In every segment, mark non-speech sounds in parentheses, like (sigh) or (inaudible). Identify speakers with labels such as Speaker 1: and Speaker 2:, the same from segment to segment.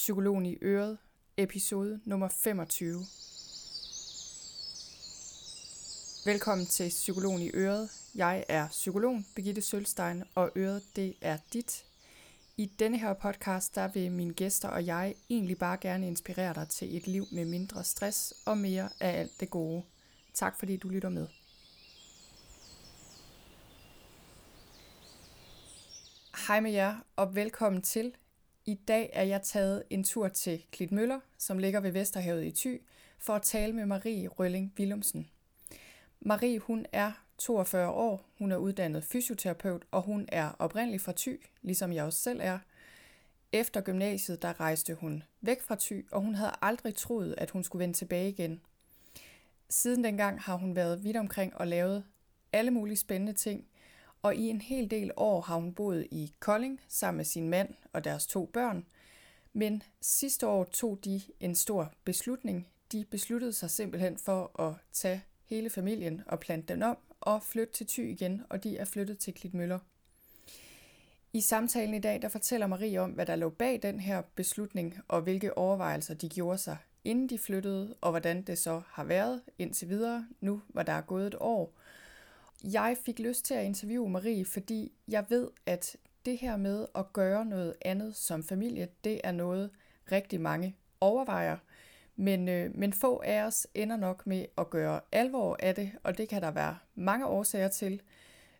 Speaker 1: Psykologen i Øret, episode nummer 25. Velkommen til Psykologen i Øret. Jeg er psykolog Birgitte Sølstein, og Øret det er dit. I denne her podcast, der vil mine gæster og jeg egentlig bare gerne inspirere dig til et liv med mindre stress og mere af alt det gode. Tak fordi du lytter med. Hej med jer, og velkommen til. I dag er jeg taget en tur til Klitmøller, som ligger ved Vesterhavet i Thy, for at tale med Marie Rølling Willumsen. Marie, hun er 42 år, hun er uddannet fysioterapeut, og hun er oprindelig fra Thy, ligesom jeg også selv er. Efter gymnasiet, der rejste hun væk fra Thy, og hun havde aldrig troet, at hun skulle vende tilbage igen. Siden dengang har hun været vidt omkring og lavet alle mulige spændende ting, og i en hel del år har hun boet i Kolding sammen med sin mand og deres to børn. Men sidste år tog de en stor beslutning. De besluttede sig simpelthen for at tage hele familien og plante den om og flytte til Thy igen, og de er flyttet til Klitmøller. I samtalen i dag, der fortæller Marie om, hvad der lå bag den her beslutning, og hvilke overvejelser de gjorde sig, inden de flyttede, og hvordan det så har været indtil videre, nu hvor der er gået et år. Jeg fik lyst til at interviewe Marie, fordi jeg ved, at det her med at gøre noget andet som familie, det er noget rigtig mange overvejer. Men, øh, men få af os ender nok med at gøre alvor af det, og det kan der være mange årsager til.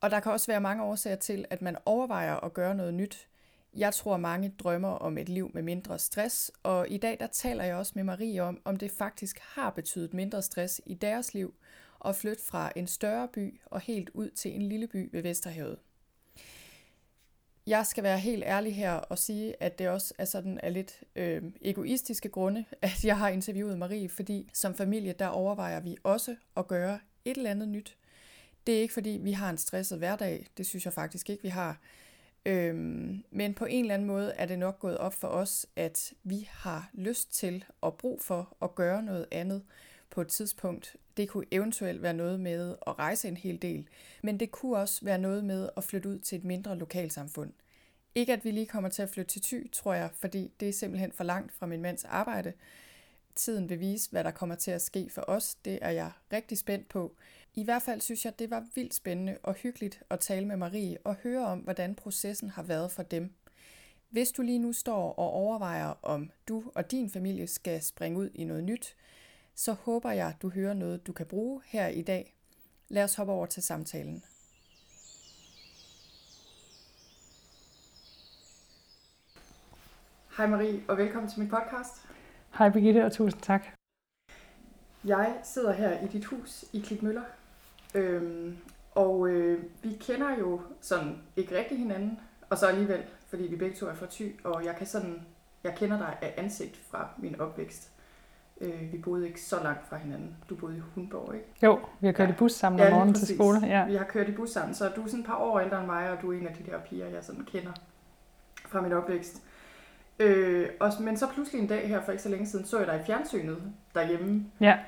Speaker 1: Og der kan også være mange årsager til, at man overvejer at gøre noget nyt. Jeg tror, mange drømmer om et liv med mindre stress, og i dag der taler jeg også med Marie om, om det faktisk har betydet mindre stress i deres liv og flytte fra en større by og helt ud til en lille by ved Vesterhavet. Jeg skal være helt ærlig her og sige, at det også er sådan af lidt øh, egoistiske grunde, (laughs) at jeg har interviewet Marie, fordi som familie, der overvejer vi også at gøre et eller andet nyt. Det er ikke fordi, vi har en stresset hverdag, det synes jeg faktisk ikke, vi har. Øhm, men på en eller anden måde er det nok gået op for os, at vi har lyst til og brug for at gøre noget andet på et tidspunkt. Det kunne eventuelt være noget med at rejse en hel del, men det kunne også være noget med at flytte ud til et mindre lokalsamfund. Ikke at vi lige kommer til at flytte til Thy, tror jeg, fordi det er simpelthen for langt fra min mands arbejde. Tiden vil vise, hvad der kommer til at ske for os. Det er jeg rigtig spændt på. I hvert fald synes jeg, det var vildt spændende og hyggeligt at tale med Marie og høre om, hvordan processen har været for dem. Hvis du lige nu står og overvejer, om du og din familie skal springe ud i noget nyt, så håber jeg, du hører noget, du kan bruge her i dag. Lad os hoppe over til samtalen. Hej Marie, og velkommen til min podcast.
Speaker 2: Hej Birgitte, og tusind tak.
Speaker 1: Jeg sidder her i dit hus i Klitmøller, øhm, og øh, vi kender jo sådan ikke rigtig hinanden, og så alligevel, fordi vi begge to er fra Thy, og jeg kan sådan, jeg kender dig af ansigt fra min opvækst. Øh, vi boede ikke så langt fra hinanden. Du boede i Hundborg, ikke?
Speaker 2: Jo, vi har kørt ja. i bus sammen om morgenen til skole.
Speaker 1: Ja. Vi har kørt i bus sammen, så du er sådan et par år ældre end mig, og du er en af de der piger, jeg sådan kender fra min opvækst. Øh, og, men så pludselig en dag her for ikke så længe siden, så jeg dig i fjernsynet derhjemme.
Speaker 2: Ja.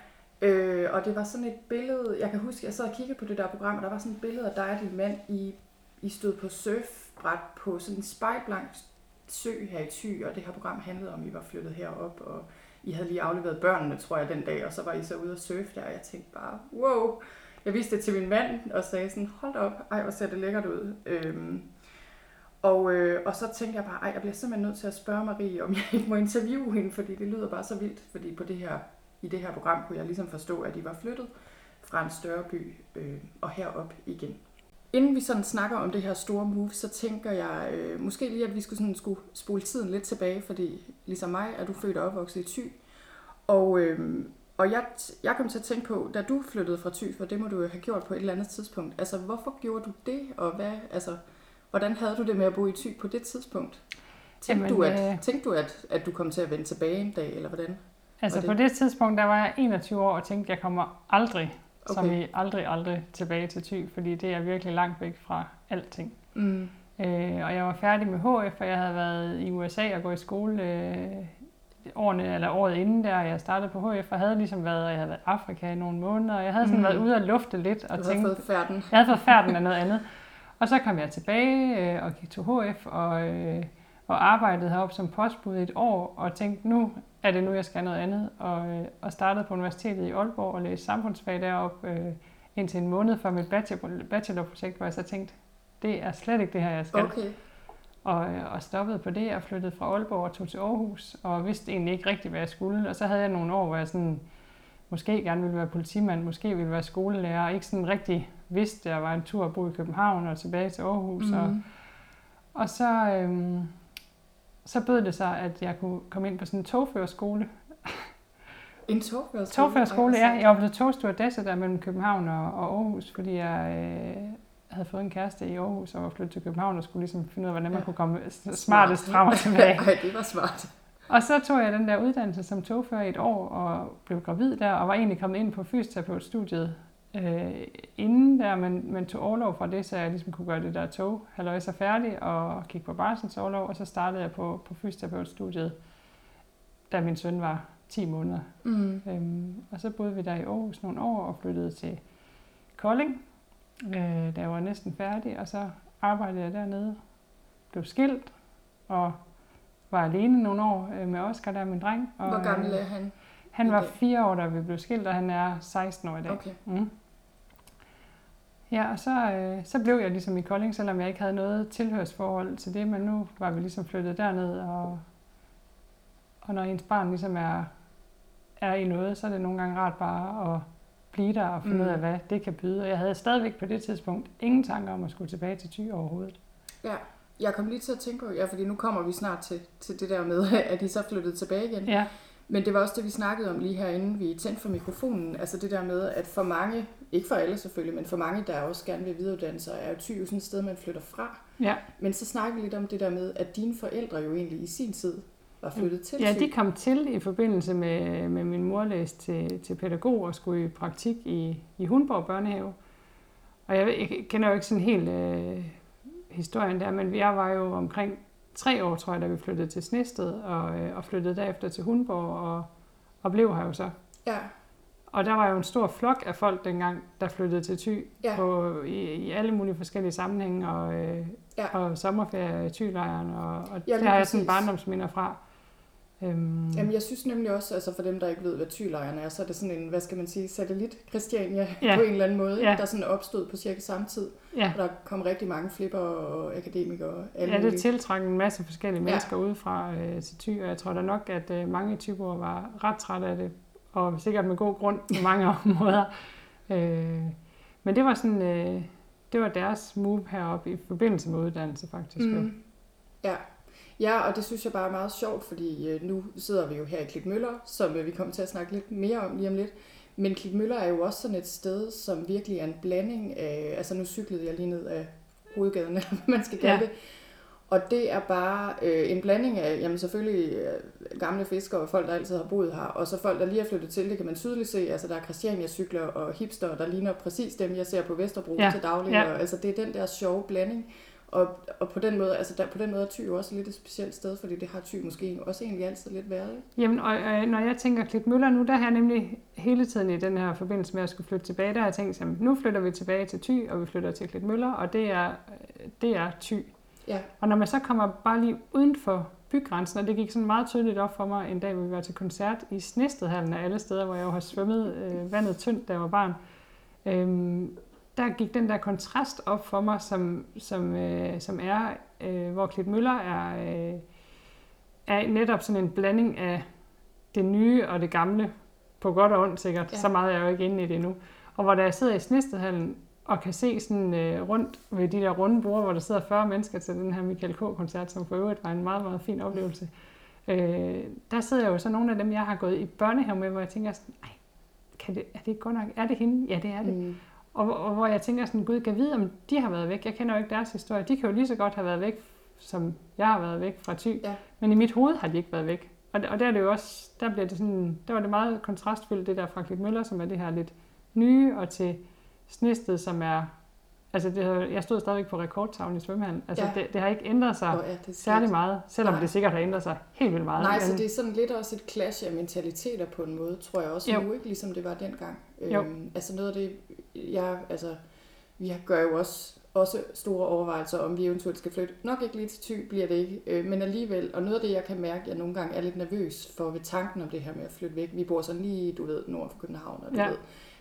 Speaker 1: Øh, og det var sådan et billede, jeg kan huske, jeg sad og kiggede på det der program, og der var sådan et billede af dig og din mand, I, I stod på surfbræt på sådan en spejlblank sø her i Thy, og det her program handlede om, at I var flyttet herop, og i havde lige afleveret børnene, tror jeg, den dag, og så var I så ude og surfe der, og jeg tænkte bare, wow. Jeg viste det til min mand, og sagde sådan, hold op, ej, hvor ser det lækkert ud. Øhm, og, øh, og så tænkte jeg bare, ej, jeg bliver simpelthen nødt til at spørge Marie, om jeg ikke må interviewe hende, fordi det lyder bare så vildt, fordi på det her, i det her program kunne jeg ligesom forstå, at de var flyttet fra en større by øh, og herop igen. Inden vi sådan snakker om det her store move, så tænker jeg øh, måske lige, at vi skulle, sådan, skulle spole tiden lidt tilbage, fordi ligesom mig er du født og opvokset i Thy. Og, øh, og jeg, jeg kom til at tænke på, da du flyttede fra Thy, for det må du jo have gjort på et eller andet tidspunkt. Altså, hvorfor gjorde du det, og hvad, altså, hvordan havde du det med at bo i Thy på det tidspunkt? Tænkte Jamen, du, at, øh... tænkte du at, at du kom til at vende tilbage en dag, eller hvordan?
Speaker 2: Altså det? på det tidspunkt, der var jeg 21 år og tænkte, at jeg kommer aldrig Okay. Som i aldrig, aldrig tilbage til Thy, fordi det er virkelig langt væk fra alting. Mm. Øh, og jeg var færdig med HF, og jeg havde været i USA og gået i skole øh, årene, eller året inden der, jeg startede på HF, og havde ligesom været, og jeg havde været i Afrika i nogle måneder, og jeg havde sådan mm. været ude og lufte lidt. Og
Speaker 1: du havde fået færden.
Speaker 2: Jeg havde fået færden af (laughs) noget andet. Og så kom jeg tilbage øh, og gik til HF, og, øh, og arbejdede heroppe som postbud i et år, og tænkte, nu er det nu, jeg skal noget andet. Og, øh, og startede på universitetet i Aalborg og læste samfundsfag deroppe øh, indtil en måned før mit bachelor, bachelorprojekt, hvor jeg så tænkte, det er slet ikke det her, jeg skal.
Speaker 1: Okay.
Speaker 2: Og, øh, og stoppede på det og flyttede fra Aalborg og tog til Aarhus, og vidste egentlig ikke rigtigt, hvad jeg skulle. Og så havde jeg nogle år, hvor jeg sådan, måske gerne ville være politimand, måske ville være skolelærer, og ikke sådan rigtig vidste, at jeg var en tur at bo i København og tilbage til Aarhus. Mm. Og, og så, øhm, så bød det sig, at jeg kunne komme ind på sådan en togførerskole.
Speaker 1: En togførerskole?
Speaker 2: Togførerskole, ja. Jeg var blevet togstewardesse der mellem København og, og Aarhus, fordi jeg øh, havde fået en kæreste i Aarhus og var flyttet til København og skulle ligesom finde ud af, hvordan man
Speaker 1: Ja.
Speaker 2: kunne komme smartest frem og tilbage. (laughs)
Speaker 1: Ej, det var smart.
Speaker 2: Og så tog jeg den der uddannelse som togfører i et år og blev gravid der, og var egentlig kommet ind på fysioterapeutstudiet øh, inden der, men, men tog overlov fra det, så jeg ligesom kunne gøre det der tog, halløj så færdig og kigge på barselsoverlov, og så startede jeg på, på fysioterapeutstudiet, da min søn var 10 måneder.
Speaker 1: Mm.
Speaker 2: Øhm, og så boede vi der i Aarhus nogle år og flyttede til Kolding, øh, da jeg var næsten færdig, og så arbejdede jeg dernede, blev skilt og var alene nogle år øh, med Oscar, der er min dreng. Og,
Speaker 1: Hvor gammel
Speaker 2: øh,
Speaker 1: er han?
Speaker 2: Han var fire år, da vi blev skilt, og han er 16 år i dag.
Speaker 1: Okay.
Speaker 2: Mm. Ja, og så, øh, så blev jeg ligesom i Kolding, selvom jeg ikke havde noget tilhørsforhold til det, men nu var vi ligesom flyttet derned, og, og når ens barn ligesom er, er i noget, så er det nogle gange rart bare at blive der og finde
Speaker 1: Mm.
Speaker 2: mm. ud af, hvad det kan byde. Og jeg havde stadigvæk på det tidspunkt ingen tanker om at skulle tilbage til Thy overhovedet.
Speaker 1: Ja, jeg kom lige til at tænke på, ja, fordi nu kommer vi snart til, til det der med, (laughs) at de så flyttede tilbage igen.
Speaker 2: Ja,
Speaker 1: Men det var også det, vi snakkede om lige herinde, vi tændte for mikrofonen. Altså det der med, at for mange, ikke for alle selvfølgelig, men for mange, der også gerne vil videreuddanne sig, er jo Thy jo sådan et sted, man flytter fra.
Speaker 2: ja.
Speaker 1: Men så snakkede vi lidt om det der med, at dine forældre jo egentlig i sin tid var flyttet til
Speaker 2: Ja, de kom til i forbindelse med, med min mor læste til, til pædagog og skulle i praktik i, i Hundborg Børnehave. Og jeg, jeg kender jo ikke sådan helt øh, historien der, men jeg var jo omkring tre år, tror jeg, da vi flyttede til Snested og, øh, og flyttede derefter til Hundborg og, og blev her jo så.
Speaker 1: Ja,
Speaker 2: Og der var jo en stor flok af folk dengang, der flyttede til Thy
Speaker 1: Ja.
Speaker 2: på, i, i alle mulige forskellige sammenhænge, og, øh,
Speaker 1: Ja.
Speaker 2: og sommerferie i Thylejren, og, og
Speaker 1: Ja,
Speaker 2: det
Speaker 1: lige
Speaker 2: har jeg sådan barndomsminder fra. Øhm,
Speaker 1: Jamen, jeg synes nemlig også, altså for dem, der ikke ved, hvad Thylejren er, så er det sådan en, hvad skal man sige, satellit Christiania
Speaker 2: Ja.
Speaker 1: på en eller anden måde,
Speaker 2: Ja.
Speaker 1: der sådan opstod på cirka samme tid.
Speaker 2: ja.
Speaker 1: Og der kom rigtig mange flipper og akademikere og alle
Speaker 2: Ja, det tiltrækker en masse forskellige
Speaker 1: Ja.
Speaker 2: mennesker udefra øh, til Thy, og jeg tror da nok, at øh, mange typer var ret trætte af det, og sikkert med god grund på mange (laughs) områder. Øh, men det var sådan, øh, det var deres move heroppe i forbindelse med uddannelse faktisk. Mm.
Speaker 1: Ja. ja, og det synes jeg bare er meget sjovt, fordi øh, nu sidder vi jo her i Klitmøller, som øh, vi kommer til at snakke lidt mere om lige om lidt. Men Klitmøller er jo også sådan et sted, som virkelig er en blanding af, altså nu cyklede jeg lige ned af hovedgaden, (laughs) eller hvad man skal kalde
Speaker 2: Ja.
Speaker 1: det. Og det er bare øh, en blanding af, jamen selvfølgelig øh, gamle fiskere og folk, der altid har boet her, og så folk, der lige er flyttet til, det kan man tydeligt se. Altså der er Christiania-cykler og hipster, der ligner præcis dem, jeg ser på Vesterbro
Speaker 2: Ja,
Speaker 1: til daglig.
Speaker 2: ja.
Speaker 1: Og, altså det er den der sjove blanding. Og, og på den måde, altså der, på den måde er Thy jo også lidt et specielt sted, fordi det har Thy måske også egentlig altid lidt været. ikke?
Speaker 2: Jamen, og øh, når jeg tænker Klitmøller nu, der har jeg nemlig hele tiden i den her forbindelse med at skulle flytte tilbage, der har jeg tænkt, at nu flytter vi tilbage til Thy, og vi flytter til Klitmøller, og det er, øh, det er Thy.
Speaker 1: Ja.
Speaker 2: Og når man så kommer bare lige uden for bygrænsen, og det gik sådan meget tydeligt op for mig en dag, hvor vi var til koncert i Snestedhallen af alle steder, hvor jeg jo har svømmet øh, vandet tyndt, da jeg var barn. Øhm, der gik den der kontrast op for mig, som, som, øh, som er, øh, hvor Klitmøller er, øh, er netop sådan en blanding af det nye og det gamle, på godt og ondt sikkert.
Speaker 1: Ja.
Speaker 2: Så meget er jeg jo ikke inde i det endnu. Og hvor da jeg sidder i Snestedhallen og kan se sådan øh, rundt ved de der runde borde, hvor der sidder 40 mennesker til den her Michael K-koncert, som for øvrigt var en meget, meget fin oplevelse. Øh, der sidder jo så nogle af dem, jeg har gået i børnehave med, hvor jeg tænker sådan, Ej, kan det, er det godt nok? Er det hende? Ja, det er det.
Speaker 1: Mm.
Speaker 2: Og, og hvor jeg tænker sådan, gud, kan vide, om de har været væk? Jeg kender jo ikke deres historie. De kan jo lige så godt have været væk, som jeg har været væk fra Thy.
Speaker 1: Ja.
Speaker 2: Men i mit hoved har de ikke været væk. Og, og der er det jo også, der bliver det sådan, der var det meget kontrastfyldt, det der fra Klitmøller, som er det her lidt nye, og til Snested, som er, altså det har, jeg stod stadigvæk på rekordtavlen i svømmehallen. Altså
Speaker 1: Ja.
Speaker 2: det, det, har ikke ændret sig
Speaker 1: Og ja, det
Speaker 2: særlig meget, selvom
Speaker 1: Nej.
Speaker 2: det sikkert har ændret sig helt vildt meget.
Speaker 1: Nej, så
Speaker 2: men-
Speaker 1: det er sådan lidt også et clash af mentaliteter på en måde, tror jeg også
Speaker 2: Jo.
Speaker 1: nu, ikke? ligesom det var dengang.
Speaker 2: Jo.
Speaker 1: Øhm, altså noget af det, jeg, altså, vi gør jo også også store overvejelser, om vi eventuelt skal flytte. Nok ikke lige til Thy, bliver det ikke, øh, men alligevel. Og noget af det, jeg kan mærke, jeg nogle gange er lidt nervøs for ved tanken om det her med at flytte væk. Vi bor sådan lige, du ved, nord for København, og du ja. ved,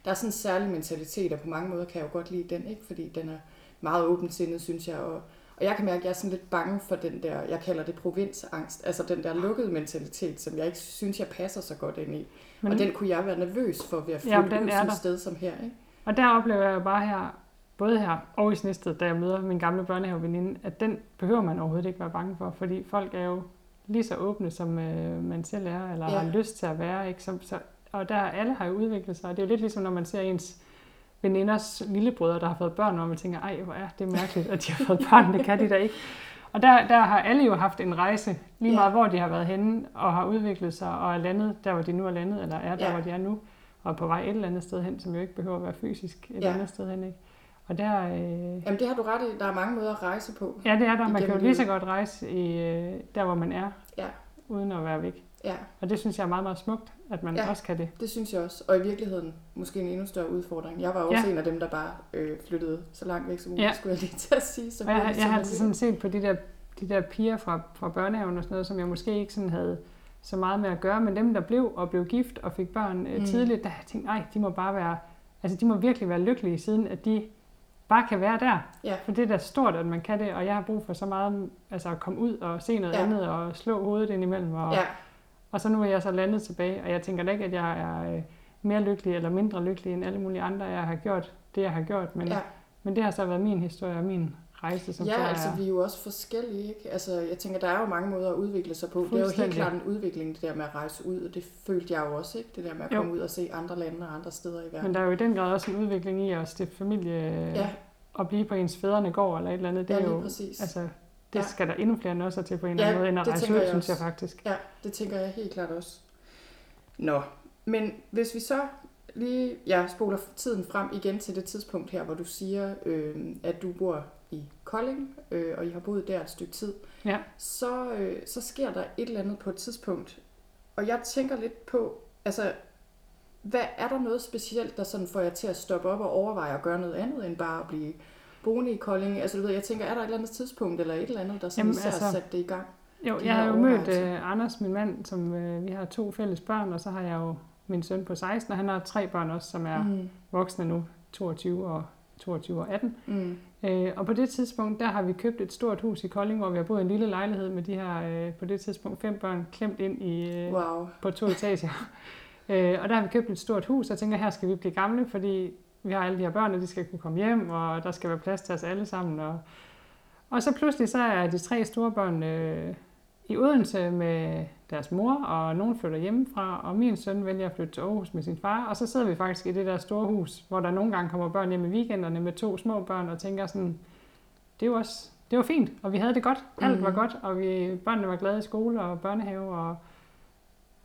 Speaker 1: der er sådan en særlig mentalitet, og på mange måder kan jeg jo godt lide den, ikke? fordi den er meget åbensindet, synes jeg, og, og jeg kan mærke, at jeg er sådan lidt bange for den der, jeg kalder det provinsangst, altså den der lukkede mentalitet, som jeg ikke synes, jeg passer så godt ind i. Men, og den kunne jeg være nervøs for ved at flytte ja, ud sådan et sted som her. Ikke?
Speaker 2: Og der oplever jeg jo bare her, både her og i Snested, da jeg møder min gamle børnehaveveninde, at den behøver man overhovedet ikke være bange for, fordi folk er jo lige så åbne, som øh, man selv er, eller ja. har lyst til at være. Ikke? Så, så, og der alle har jo udviklet sig, det er jo lidt ligesom, når man ser ens veninders lillebrødre, der har fået børn, og man tænker, ej, hvor er det mærkeligt, at de har fået børn, det kan de da ikke. Og der, der har alle jo haft en rejse, lige meget ja. hvor de har været henne, og har udviklet sig, og er landet der, hvor de nu er landet, eller er der, ja. hvor de er nu, og er på vej et eller andet sted hen, som jo ikke behøver at være fysisk et ja. andet sted hen. Ikke? Og der, øh...
Speaker 1: Jamen det har du ret i, der er mange måder at rejse på.
Speaker 2: Ja, det er der. Man kan jo lige så godt rejse i, øh, der, hvor man er, ja. uden at være væk. Ja. Og det synes jeg er meget, meget smukt, at man ja, også kan det.
Speaker 1: det synes jeg også. Og i virkeligheden måske en endnu større udfordring. Jeg var også ja. en af dem, der bare øh, flyttede så langt væk som muligt, ja. skulle jeg lige til at sige. Så
Speaker 2: jeg, jeg, jeg har altid sådan set på de der, de der piger fra, fra børnehaven og sådan noget, som jeg måske ikke sådan havde så meget med at gøre, men dem, der blev og blev gift og fik børn øh, mm. tidligt, der har jeg tænkt, nej, de må bare være, altså de må virkelig være lykkelige siden, at de bare kan være der. Ja. For det er da stort, at man kan det, og jeg har brug for så meget altså at komme ud og se noget ja. andet og slå hovedet ind imellem. Og, ja. Og så nu er jeg så landet tilbage, og jeg tænker da ikke, at jeg er øh, mere lykkelig eller mindre lykkelig end alle mulige andre. Jeg har gjort det, jeg har gjort, men, ja. men det har så været min historie og min rejse, som
Speaker 1: ja,
Speaker 2: så
Speaker 1: er... altså vi er jo også forskellige, ikke? Altså jeg tænker, der er jo mange måder at udvikle sig på. Det er jo helt klart en udvikling, det der med at rejse ud, og det følte jeg jo også, ikke? Det der med at komme jo. ud og se andre lande og andre steder i verden.
Speaker 2: Men der er jo i den grad også en udvikling i at stifte familie, ja. og blive på ens fædrene går eller et eller andet. Det ja, er jo, præcis. Altså, det ja. skal der endnu flere nødser til på en eller anden måde, end at rejse ud, jeg synes jeg faktisk.
Speaker 1: Ja, det tænker jeg helt klart også. Nå, men hvis vi så lige ja, spoler tiden frem igen til det tidspunkt her, hvor du siger, øh, at du bor i Kolding, øh, og I har boet der et stykke tid, ja. så, øh, så sker der et eller andet på et tidspunkt. Og jeg tænker lidt på, altså, hvad er der noget specielt, der sådan får jer til at stoppe op og overveje at gøre noget andet, end bare at blive boende i Kolding? Altså, du ved, jeg tænker, er der et eller andet tidspunkt, eller et eller andet, der sådan Jamen, altså, har sat det i gang?
Speaker 2: Jo, jeg har jo mødt uh, Anders, min mand, som uh, vi har to fælles børn, og så har jeg jo min søn på 16, og han har tre børn også, som er mm. voksne nu, 22 og 22 og 18. Mm. Øh, og på det tidspunkt, der har vi købt et stort hus i Kolding, hvor vi har boet i en lille lejlighed med de her, øh, på det tidspunkt, fem børn klemt ind i, øh, wow. på to etager. (laughs) øh, og der har vi købt et stort hus, og tænker, her skal vi blive gamle, fordi vi har alle de her børn, og de skal kunne komme hjem, og der skal være plads til os alle sammen. Og, og så pludselig så er de tre store børn øh, i Odense med deres mor, og nogen flytter hjemmefra, og min søn vælger at flytte til Aarhus med sin far, og så sidder vi faktisk i det der store hus, hvor der nogle gange kommer børn hjem i weekenderne med to små børn, og tænker sådan, det var også, det var fint, og vi havde det godt, alt mm. var mhm. godt, og vi, børnene var glade i skole og børnehave, og,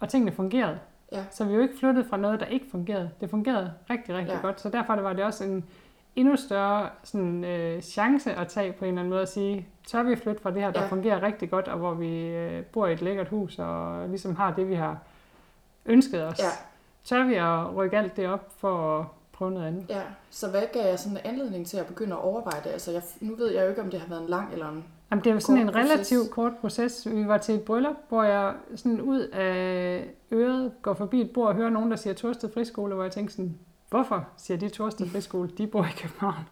Speaker 2: og tingene fungerede. Ja. Så vi jo ikke flyttet fra noget, der ikke fungerede. Det fungerede rigtig, rigtig ja. godt, så derfor var det også en, endnu større sådan, øh, chance at tage på en eller anden måde at sige, tør vi flytte fra det her, der ja. fungerer rigtig godt, og hvor vi øh, bor i et lækkert hus, og ligesom har det, vi har ønsket os. Ja. Tør vi at rykke alt det op for at prøve noget andet?
Speaker 1: Ja, så hvad gav jeg sådan en anledning til at begynde at overveje det? Altså, jeg, nu ved jeg jo ikke, om det har været en lang eller en
Speaker 2: Jamen, det jo sådan en relativt proces. kort proces. Vi var til et bryllup, hvor jeg sådan ud af øret går forbi et bord og hører nogen, der siger Torsted Friskole, hvor jeg tænkte sådan, Hvorfor, siger de Torsted Friskole, de bor i København.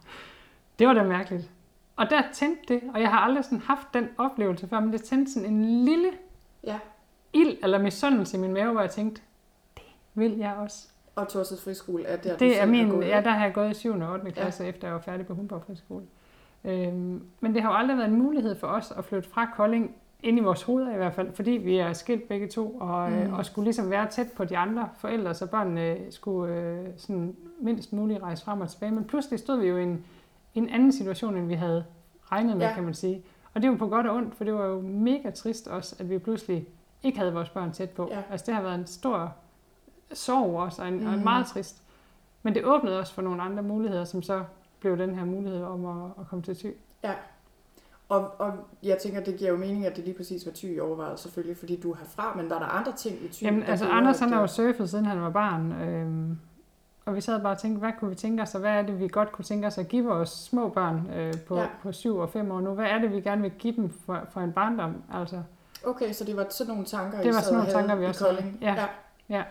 Speaker 2: Det var da mærkeligt. Og der tændte det, og jeg har aldrig sådan haft den oplevelse før, men det tændte sådan en lille ja. ild eller misundelse i min mave, hvor jeg tænkte, det vil jeg også.
Speaker 1: Og Torsted Friskole er der,
Speaker 2: det er min, Ja, der har jeg gået i 7. og 8. klasse, ja. efter jeg var færdig på Humborg Friskole. Øhm, men det har jo aldrig været en mulighed for os at flytte fra Kolding ind i vores hoveder i hvert fald, fordi vi er skilt begge to, og, øh, mm. og skulle ligesom være tæt på de andre forældre, så børnene skulle øh, sådan mindst muligt rejse frem og tilbage. Men pludselig stod vi jo i en, en anden situation, end vi havde regnet med, ja. kan man sige. Og det var på godt og ondt, for det var jo mega trist også, at vi pludselig ikke havde vores børn tæt på. Ja. Altså det har været en stor sorg også, og en, mm. og en meget trist. Men det åbnede også for nogle andre muligheder, som så blev den her mulighed om at, at komme til ty.
Speaker 1: Ja, og, og jeg tænker, det giver jo mening, at det lige præcis var i overvejet, selvfølgelig, fordi du er herfra, men var der andre ting i ty?
Speaker 2: Jamen, altså Anders han har jo surfet, siden han var barn, øhm, og vi sad bare og tænkte, hvad kunne vi tænke os, og hvad er det, vi godt kunne tænke os at give vores små børn øh, på, ja. på 7 og 5 år nu? Hvad er det, vi gerne vil give dem for, for en barndom? Altså,
Speaker 1: okay, så det var sådan nogle tanker,
Speaker 2: det
Speaker 1: I
Speaker 2: var sådan nogle tanker, vi
Speaker 1: også havde.
Speaker 2: Ja. ja. ja.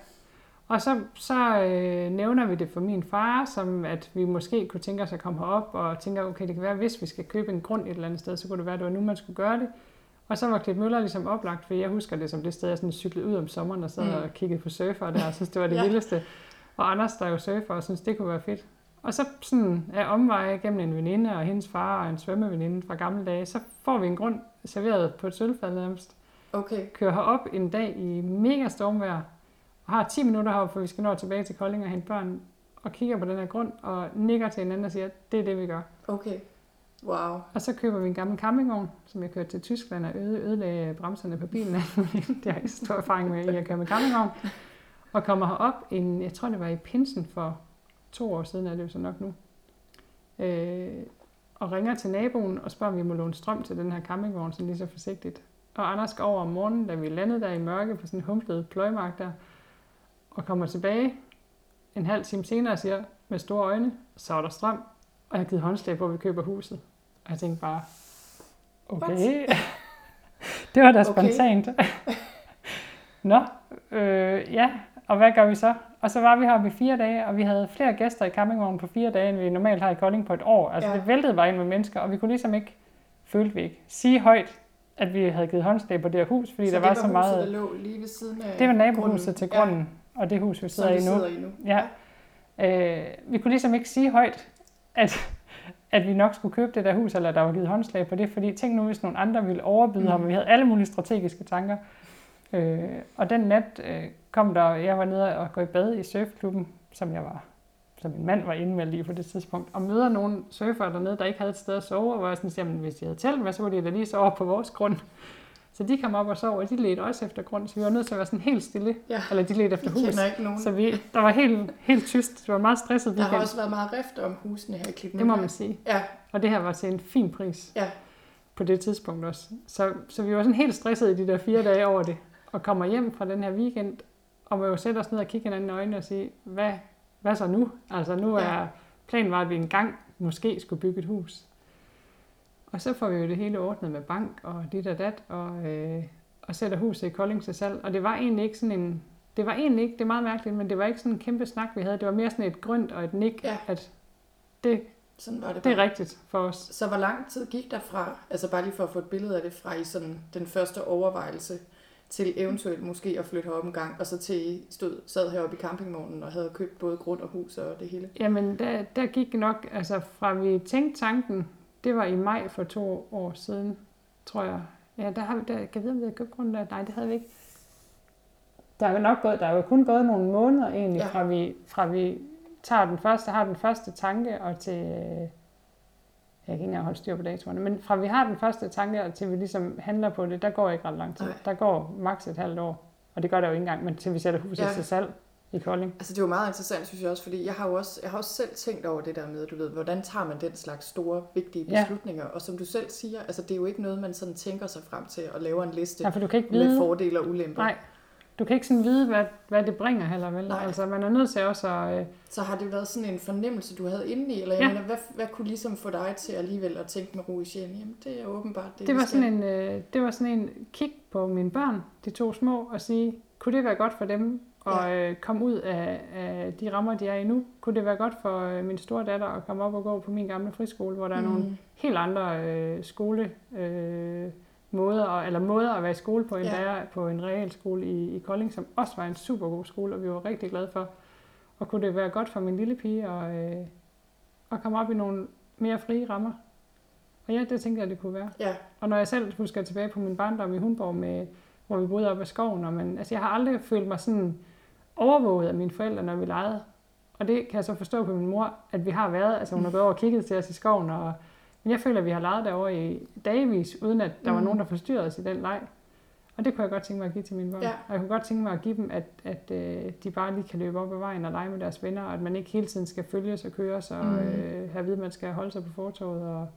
Speaker 2: Og så, så øh, nævner vi det for min far, som at vi måske kunne tænke os at komme herop, og tænker, okay, det kan være, hvis vi skal købe en grund et eller andet sted, så kunne det være, at det var nu, man skulle gøre det. Og så var Klip Møller ligesom oplagt, for jeg husker det som det sted, jeg sådan cyklede ud om sommeren og sad mm. og kiggede på surfer der, og synes, det var det ja. vildeste. Og Anders, der er jo surfer, og synes, det kunne være fedt. Og så sådan af omveje gennem en veninde og hendes far og en svømmeveninde fra gamle dage, så får vi en grund serveret på et sølvfad nærmest.
Speaker 1: Okay.
Speaker 2: Kører herop en dag i mega stormvejr, og har 10 minutter heroppe, for vi skal nå tilbage til Kolding og hente børn, og kigger på den her grund, og nikker til hinanden og siger, det er det, vi gør.
Speaker 1: Okay. Wow.
Speaker 2: Og så køber vi en gammel campingvogn, som jeg kørte til Tyskland og øde, ødelagde bremserne på bilen. (laughs) det har jeg stor erfaring med i at køre med campingvogn. Og kommer herop, en, jeg tror det var i Pinsen for to år siden, er det jo så nok nu. Øh, og ringer til naboen og spørger, om vi må låne strøm til den her campingvogn, sådan lige så forsigtigt. Og Anders går over om morgenen, da vi landede der i mørke på sådan en humplet pløjmark der, og kommer tilbage en halv time senere og siger med store øjne, så er der strøm, og jeg har givet håndslag på, at vi køber huset. Og jeg tænkte bare, okay, (laughs) det var da spontant. (laughs) Nå, øh, ja, og hvad gør vi så? Og så var vi her i fire dage, og vi havde flere gæster i campingvognen på fire dage, end vi normalt har i Kolding på et år. Altså ja. det væltede bare ind med mennesker, og vi kunne ligesom ikke, følte vi ikke, sige højt, at vi havde givet håndslag på det her hus, fordi
Speaker 1: så
Speaker 2: der var,
Speaker 1: var
Speaker 2: så meget...
Speaker 1: der lå lige ved siden af
Speaker 2: Det var nabohuset grunden. til grunden. Og det hus, vi sidder,
Speaker 1: vi
Speaker 2: i nu.
Speaker 1: sidder i nu.
Speaker 2: Ja. Øh, vi kunne ligesom ikke sige højt, at, at vi nok skulle købe det der hus, eller der var givet håndslag på det, fordi tænk nu, hvis nogle andre ville overbyde mm. ham, og vi havde alle mulige strategiske tanker. Øh, og den nat øh, kom der, jeg var nede og gå i bad i surfklubben, som jeg var som min mand var indmeldt i på det tidspunkt, og møder nogle surfere dernede, der ikke havde et sted at sove, og hvor jeg sådan siger, hvis de havde telt, hvad, så var de da lige sove på vores grund. Så de kom op og sov, og de ledte også efter grund, så vi var nødt til at være sådan helt stille.
Speaker 1: Ja.
Speaker 2: Eller de ledte efter hus.
Speaker 1: Ikke nogen.
Speaker 2: Så vi, der var helt, helt tyst. Det var meget stresset
Speaker 1: weekend. Der har også været meget rift om husene her i Klitten.
Speaker 2: Det må man sige.
Speaker 1: Ja.
Speaker 2: Og det her var til en fin pris.
Speaker 1: Ja.
Speaker 2: På det tidspunkt også. Så, så vi var sådan helt stresset i de der fire dage over det. Og kommer hjem fra den her weekend, og må jo sætte os ned og kigge hinanden i øjnene og sige, hvad, hvad så nu? Altså nu er ja. planen var, at vi engang måske skulle bygge et hus. Og så får vi jo det hele ordnet med bank og dit og dat, og, øh, og sætter huset i Kolding til salg. Og det var egentlig ikke sådan en, det var egentlig ikke, det er meget mærkeligt, men det var ikke sådan en kæmpe snak, vi havde. Det var mere sådan et grønt og et nik,
Speaker 1: ja.
Speaker 2: at det,
Speaker 1: sådan var det,
Speaker 2: det er rigtigt for os.
Speaker 1: Så hvor lang tid gik der fra, altså bare lige for at få et billede af det, fra i sådan den første overvejelse, til eventuelt måske at flytte herop en gang, og så til I stod, sad heroppe i campingvognen og havde købt både grund og hus og det hele?
Speaker 2: Jamen, der, der gik nok, altså fra vi tænkte tanken, det var i maj for to år siden, tror jeg. Ja, der har vi, der, kan vi vide, om vi havde købt grunden der? Nej, det havde vi ikke. Der er jo nok gået, der er jo kun gået nogle måneder egentlig, ja. fra, vi, fra vi tager den første, har den første tanke, og til, jeg kan ikke engang holde styr på datoerne, men fra vi har den første tanke, og til vi ligesom handler på det, der går ikke ret lang tid. Nej. Der går maks et halvt år, og det gør der jo ikke engang, men til vi sætter huset ja. til salg i Kolding.
Speaker 1: Altså det er jo meget interessant, synes jeg også, fordi jeg har jo også, jeg har også selv tænkt over det der med, du ved, hvordan tager man den slags store, vigtige beslutninger, ja. og som du selv siger, altså det er jo ikke noget, man sådan tænker sig frem til og laver en liste
Speaker 2: ja, for du kan ikke vide,
Speaker 1: med fordele og ulemper.
Speaker 2: Nej, du kan ikke sådan vide, hvad, hvad det bringer heller, vel? Nej. Altså man er nødt til også at... Øh...
Speaker 1: Så har det været sådan en fornemmelse, du havde inde i, eller jeg ja. mener, hvad, hvad kunne ligesom få dig til alligevel at tænke med ro i sjælen? Jamen det er åbenbart det,
Speaker 2: det var, sådan en, øh, det var sådan en kig på mine børn, de to små, og sige, kunne det være godt for dem og ja. øh, komme ud af, af de rammer, de er i nu. Kunne det være godt for øh, min store datter at komme op og gå på min gamle friskole, hvor der mm. er nogle helt andre øh, skole øh, måder, eller måder at være i skole på, end ja. der er på en realskole i, i Kolding, som også var en super god skole, og vi var rigtig glade for. Og kunne det være godt for min lille pige at, øh, at komme op i nogle mere frie rammer. Og ja, det tænkte jeg, det kunne være.
Speaker 1: Ja.
Speaker 2: Og når jeg selv husker tilbage på min barndom i Hundborg, med, hvor vi boede oppe i skoven, og man, altså jeg har aldrig følt mig sådan overvåget af mine forældre, når vi legede. Og det kan jeg så forstå på min mor, at vi har været. Altså hun har gået over og kigget til os i skoven, og, men jeg føler, at vi har leget derovre i dagvis, uden at der mm. var nogen, der forstyrrede os i den leg. Og det kunne jeg godt tænke mig at give til mine børn.
Speaker 1: Ja.
Speaker 2: Og jeg kunne godt tænke mig at give dem, at, at øh, de bare lige kan løbe op ad vejen og lege med deres venner, og at man ikke hele tiden skal følges og køres og mm. øh, have at vide, at man skal holde sig på fortoget. Og,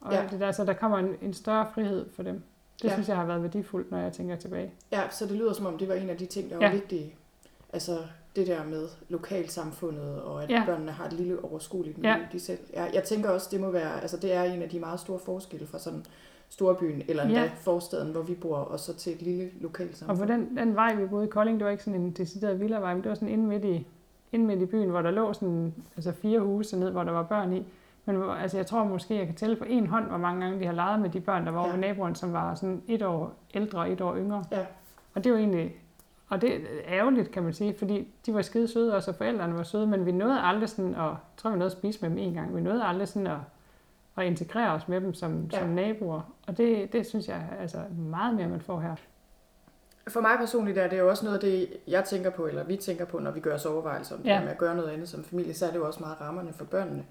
Speaker 2: og ja. det der, så der kommer en, en større frihed for dem. Det ja. synes jeg har været værdifuldt, når jeg tænker tilbage.
Speaker 1: Ja, så det lyder som om, det var en af de ting, der var ja. vigtige altså det der med lokalsamfundet, og at ja. børnene har et lille overskueligt miljø, ja. de selv. Jeg, jeg tænker også, det må være, altså det er en af de meget store forskelle fra sådan storbyen, eller endda ja. forstaden, hvor vi bor, og så til et lille lokalsamfund.
Speaker 2: Og på den, den vej, vi boede i Kolding, det var ikke sådan en decideret villavej, men det var sådan inde midt i, inde midt i byen, hvor der lå sådan, altså fire huse ned, hvor der var børn i. Men altså, jeg tror måske, jeg kan tælle på en hånd, hvor mange gange de har leget med de børn, der var ja. over naboen, som var sådan et år ældre og et år yngre. Ja. Og det var egentlig, og det er ærgerligt, kan man sige, fordi de var skide søde også, og forældrene var søde, men vi nåede aldrig sådan at, jeg tror vi nåede at spise med dem en gang, vi nåede aldrig sådan at, at integrere os med dem som, ja. som naboer. Og det, det synes jeg altså meget mere, man får her.
Speaker 1: For mig personligt er det jo også noget af det, jeg tænker på, eller vi tænker på, når vi gør os overvejelser om ja. det med at gøre noget andet som familie, så er det jo også meget rammerne for børnene.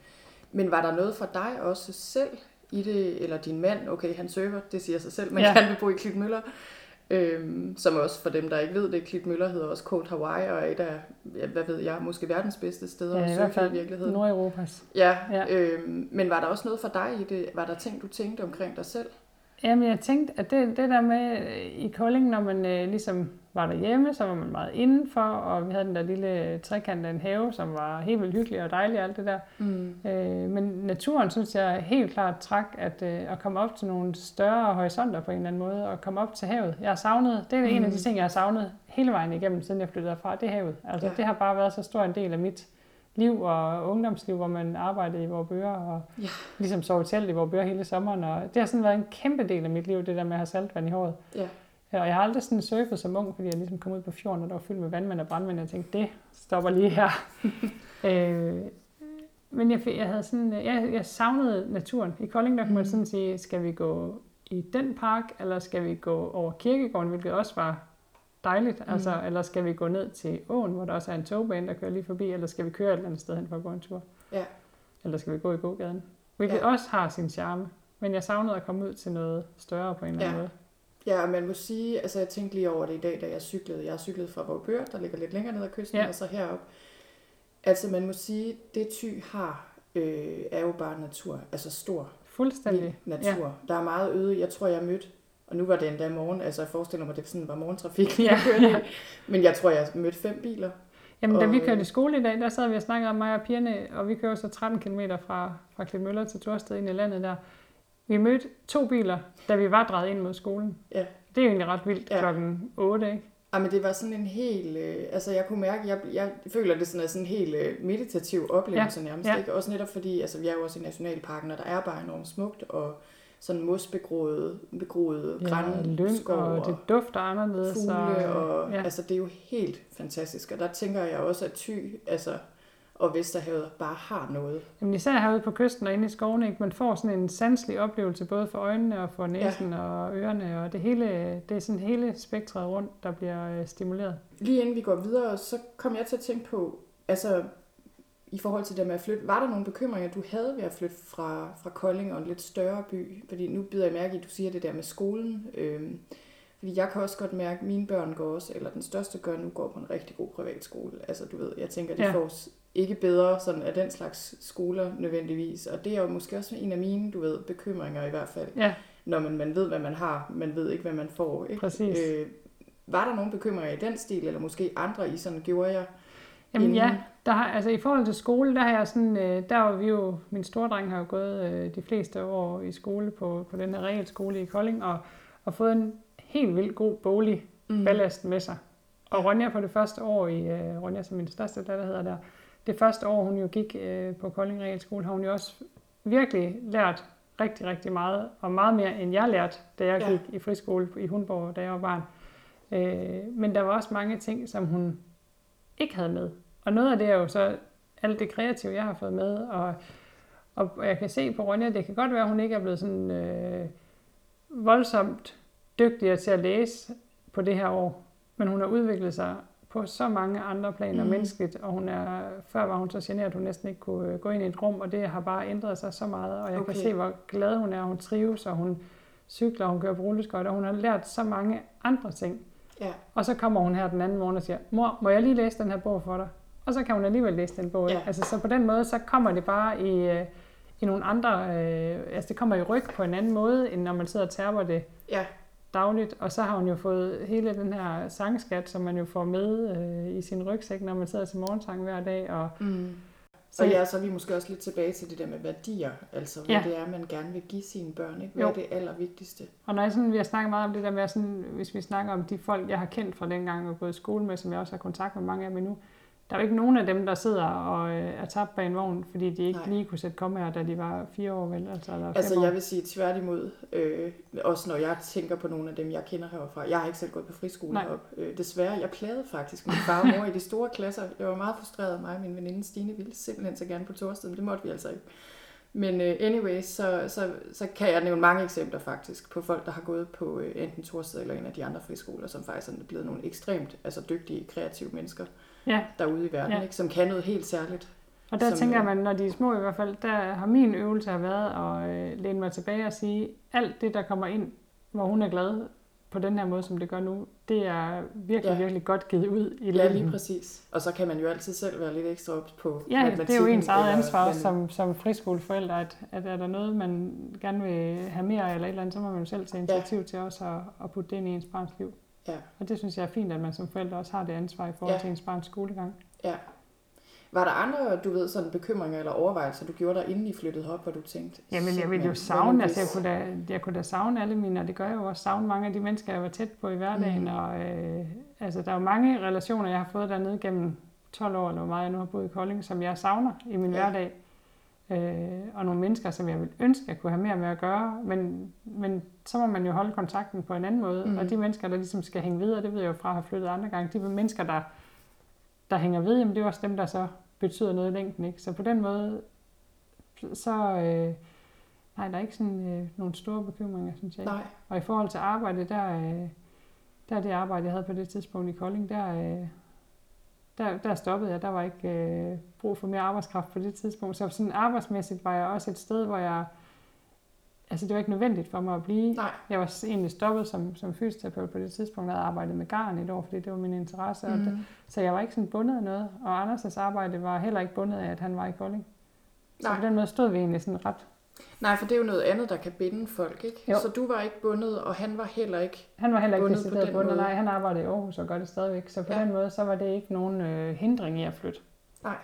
Speaker 1: Men var der noget for dig også selv i det, eller din mand, okay, han søger, det siger sig selv, men ja. han vil bo i Klitmøller, øhm, som også for dem, der ikke ved det, Klitmøller hedder også Cold Hawaii, og er et af, hvad ved jeg, måske verdens bedste steder
Speaker 2: ja, at søge i, i virkeligheden. Nordeuropas.
Speaker 1: Ja, ja. Øhm, men var der også noget for dig i det? Var der ting, du tænkte omkring dig selv?
Speaker 2: Jamen, jeg tænkte, at det, det der med i Kolding, når man øh, ligesom var derhjemme, så var man meget indenfor, og vi havde den der lille trekant af en have, som var helt vildt hyggelig og dejlig alt det der. Mm. Øh, men naturen, synes jeg helt klart træk at, øh, at komme op til nogle større horisonter på en eller anden måde, og komme op til havet. Jeg har savnet, det er mm. en af de mm. ting, jeg har savnet hele vejen igennem, siden jeg flyttede derfra, det er havet. Altså, ja. det har bare været så stor en del af mit liv og ungdomsliv, hvor man arbejdede i vores bøger og ja. ligesom sov i telt i vores bøger hele sommeren. Og det har sådan været en kæmpe del af mit liv, det der med at have saltvand i håret. Ja. Og jeg har aldrig sådan surfet som ung, fordi jeg ligesom kom ud på fjorden, og der var fyldt med vandmænd og brandmænd, og jeg tænkte, det stopper lige her. (laughs) øh, men jeg, jeg, havde sådan, jeg, jeg savnede naturen. I Kolding, der kunne man mm. sådan sige, skal vi gå i den park, eller skal vi gå over kirkegården, hvilket også var dejligt, mm. altså, eller skal vi gå ned til åen, hvor der også er en togbane, der kører lige forbi, eller skal vi køre et eller andet sted hen for at gå en tur? Ja. Eller skal vi gå i gågaden? Hvilket ja. også har sin charme. Men jeg savnede at komme ud til noget større på en eller anden ja. måde.
Speaker 1: Ja, og man må sige, altså jeg tænkte lige over det i dag, da jeg cyklede. Jeg cyklet fra Vorbør, der ligger lidt længere ned ad kysten, ja. og så herop. Altså man må sige, det ty har, øh, er jo bare natur. Altså stor.
Speaker 2: Fuldstændig.
Speaker 1: Natur. Ja. Der er meget øde. Jeg tror, jeg mødte og nu var det endda morgen, altså jeg forestiller mig, det sådan var morgentrafik, ja, (laughs) ja. Men jeg tror, jeg mødte fem biler.
Speaker 2: Jamen, og, da vi kørte i skole i dag, der sad vi og snakkede om mig og pigerne, og vi kører så 13 km fra, fra Klitmøller til Torsted ind i landet der. Vi mødte to biler, da vi var drejet ind mod skolen. Ja. Det er jo egentlig ret vildt ja. klokken 8, ikke?
Speaker 1: Ja, men det var sådan en helt, øh, altså jeg kunne mærke, jeg, jeg føler det sådan er sådan en helt øh, meditativ oplevelse ja. nærmest, ja. ikke? Også netop fordi, altså vi er jo også i Nationalparken, og der er bare enormt smukt, og sådan mosbegroede begroede ja,
Speaker 2: grænskov og, og det dufter anderledes.
Speaker 1: Fugle, og, og ja. altså det er jo helt fantastisk. Og der tænker jeg også, at Thy altså, og Vesterhavet bare har noget.
Speaker 2: Jamen især herude på kysten og inde i skovene, ikke? man får sådan en sanselig oplevelse, både for øjnene og for næsen ja. og ørerne, og det, hele, det er sådan hele spektret rundt, der bliver øh, stimuleret.
Speaker 1: Lige inden vi går videre, så kom jeg til at tænke på, altså i forhold til det med at flytte, var der nogle bekymringer, du havde ved at flytte fra, fra Kolding og en lidt større by? Fordi nu bider jeg mærke i, at du siger det der med skolen. Øhm, fordi jeg kan også godt mærke, at mine børn går også, eller den største gør nu, går på en rigtig god privatskole. Altså du ved, jeg tænker, de ja. får ikke bedre sådan af den slags skoler nødvendigvis. Og det er jo måske også en af mine, du ved, bekymringer i hvert fald. Ja. Når man, man ved, hvad man har, man ved ikke, hvad man får. Ikke?
Speaker 2: Præcis. Øh,
Speaker 1: var der nogle bekymringer i den stil, eller måske andre i sådan, gjorde jeg
Speaker 2: Jamen inden... ja, der har, altså i forhold til skole, der har jeg sådan, øh, der var vi jo, min store dreng har jo gået øh, de fleste år i skole på, på den her realskole i Kolding, og, og fået en helt vildt god bolig mm. ballast med sig. Og Ronja på det første år i, øh, Ronja som min største datter hedder der, det første år hun jo gik øh, på Kolding Realskole, har hun jo også virkelig lært rigtig, rigtig meget, og meget mere end jeg lærte, da jeg ja. gik i friskole i Hundborg, da jeg var barn. Øh, men der var også mange ting, som hun ikke havde med. Og noget af det er jo så alt det kreative, jeg har fået med, og, og jeg kan se på Ronja, det kan godt være, at hun ikke er blevet sådan øh, voldsomt dygtigere til at læse på det her år, men hun har udviklet sig på så mange andre planer mm. menneskeligt, og hun er, før var hun så generet, at hun næsten ikke kunne øh, gå ind i et rum, og det har bare ændret sig så meget, og jeg okay. kan se, hvor glad hun er, hun trives, og hun cykler, og hun kører på rulleskøjter, og hun har lært så mange andre ting. Ja. Og så kommer hun her den anden morgen og siger, mor, må jeg lige læse den her bog for dig? Og så kan hun alligevel læse den bog. Ja. Altså, så på den måde, så kommer det bare i, øh, i nogle andre, øh, altså det kommer i ryg på en anden måde, end når man sidder og tærper det, ja. Dagligt. Og så har hun jo fået hele den her sangskat, som man jo får med øh, i sin rygsæk, når man sidder til morgensang hver dag. Og,
Speaker 1: mm. Så, og ja, så er vi måske også lidt tilbage til det der med værdier, altså hvad ja. det er, man gerne vil give sine børn, ikke? Hvad jo. er det allervigtigste?
Speaker 2: Og når jeg sådan, vi har snakket meget om det der med, sådan, hvis vi snakker om de folk, jeg har kendt fra dengang og gået i skole med, som jeg også har kontakt med mange af dem nu, der er jo ikke nogen af dem, der sidder og øh, er tabt bag en vogn, fordi de ikke Nej. lige kunne sætte komme her, da de var fire år, vel? Altså, eller
Speaker 1: altså
Speaker 2: år.
Speaker 1: jeg vil sige tværtimod, øh, også når jeg tænker på nogle af dem, jeg kender herfra. Jeg har ikke selv gået på friskole heroppe. Øh, desværre, jeg plagede faktisk min far og mor i de store klasser. Jeg var meget frustreret, mig og min veninde Stine ville simpelthen så gerne på torsdag, men det måtte vi altså ikke. Men uh, anyway, så, så, så kan jeg nævne mange eksempler faktisk på folk, der har gået på uh, enten Torsted eller en af de andre friskoler, som faktisk er blevet nogle ekstremt altså dygtige, kreative mennesker ja. derude i verden, ja. ikke, som kan noget helt særligt.
Speaker 2: Og der
Speaker 1: som,
Speaker 2: tænker øh, man, når de er små i hvert fald, der har min øvelse har været at øh, læne mig tilbage og sige, alt det, der kommer ind, hvor hun er glad på den her måde, som det gør nu, det er virkelig, ja. virkelig godt givet ud i
Speaker 1: Ja, lige præcis. Og så kan man jo altid selv være lidt ekstra op på
Speaker 2: Ja, det er jo ens eget ansvar også som, som friskoleforældre, at, at er der noget, man gerne vil have mere eller et eller andet, så må man jo selv tage initiativ ja. til også at, at putte det ind i ens barns liv. Ja. Og det synes jeg er fint, at man som forældre også har det ansvar i forhold ja. til ens barns skolegang.
Speaker 1: Ja. Var der andre, du ved, sådan bekymringer eller overvejelser, du gjorde dig, inden I flyttede op, hvor du tænkte?
Speaker 2: Jamen, jeg ville jo savne, altså jeg kunne, da, jeg kunne da savne alle mine, og det gør jeg jo også, savne mange af de mennesker, jeg var tæt på i hverdagen, mm. og øh, altså, der er jo mange relationer, jeg har fået dernede gennem 12 år, eller hvor meget jeg nu har boet i Kolding, som jeg savner i min ja. hverdag. Øh, og nogle mennesker, som jeg vil ønske, at jeg kunne have mere med at gøre, men, men så må man jo holde kontakten på en anden måde, mm. og de mennesker, der ligesom skal hænge videre, det ved jeg jo fra at have flyttet andre gange, de mennesker, der, der hænger ved, jamen det er også dem, der så betyder noget i længden. Ikke? Så på den måde, så øh, nej, der er ikke sådan øh, nogle store bekymringer, synes jeg. Nej. Og i forhold til arbejde, der, øh, der er det arbejde, jeg havde på det tidspunkt i Kolding, der, øh, der, der stoppede jeg. Der var ikke øh, brug for mere arbejdskraft på det tidspunkt. Så sådan arbejdsmæssigt var jeg også et sted, hvor jeg... Altså, det var ikke nødvendigt for mig at blive. Nej. Jeg var egentlig stoppet som, som fysioterapeut på det tidspunkt. Jeg havde arbejdet med garn et år, fordi det var min interesse. Mm. det, så jeg var ikke sådan bundet af noget. Og Anders' arbejde var heller ikke bundet af, at han var i Kolding. Så Nej. på den måde stod vi egentlig sådan ret
Speaker 1: Nej, for det er jo noget andet, der kan binde folk, ikke? Jo. Så du var ikke bundet, og han var heller ikke
Speaker 2: Han var heller ikke bundet på den bundet. Måde. Nej, han arbejdede i Aarhus og gør det stadigvæk. Så på ja. den måde, så var det ikke nogen øh, hindring i at flytte.
Speaker 1: Nej.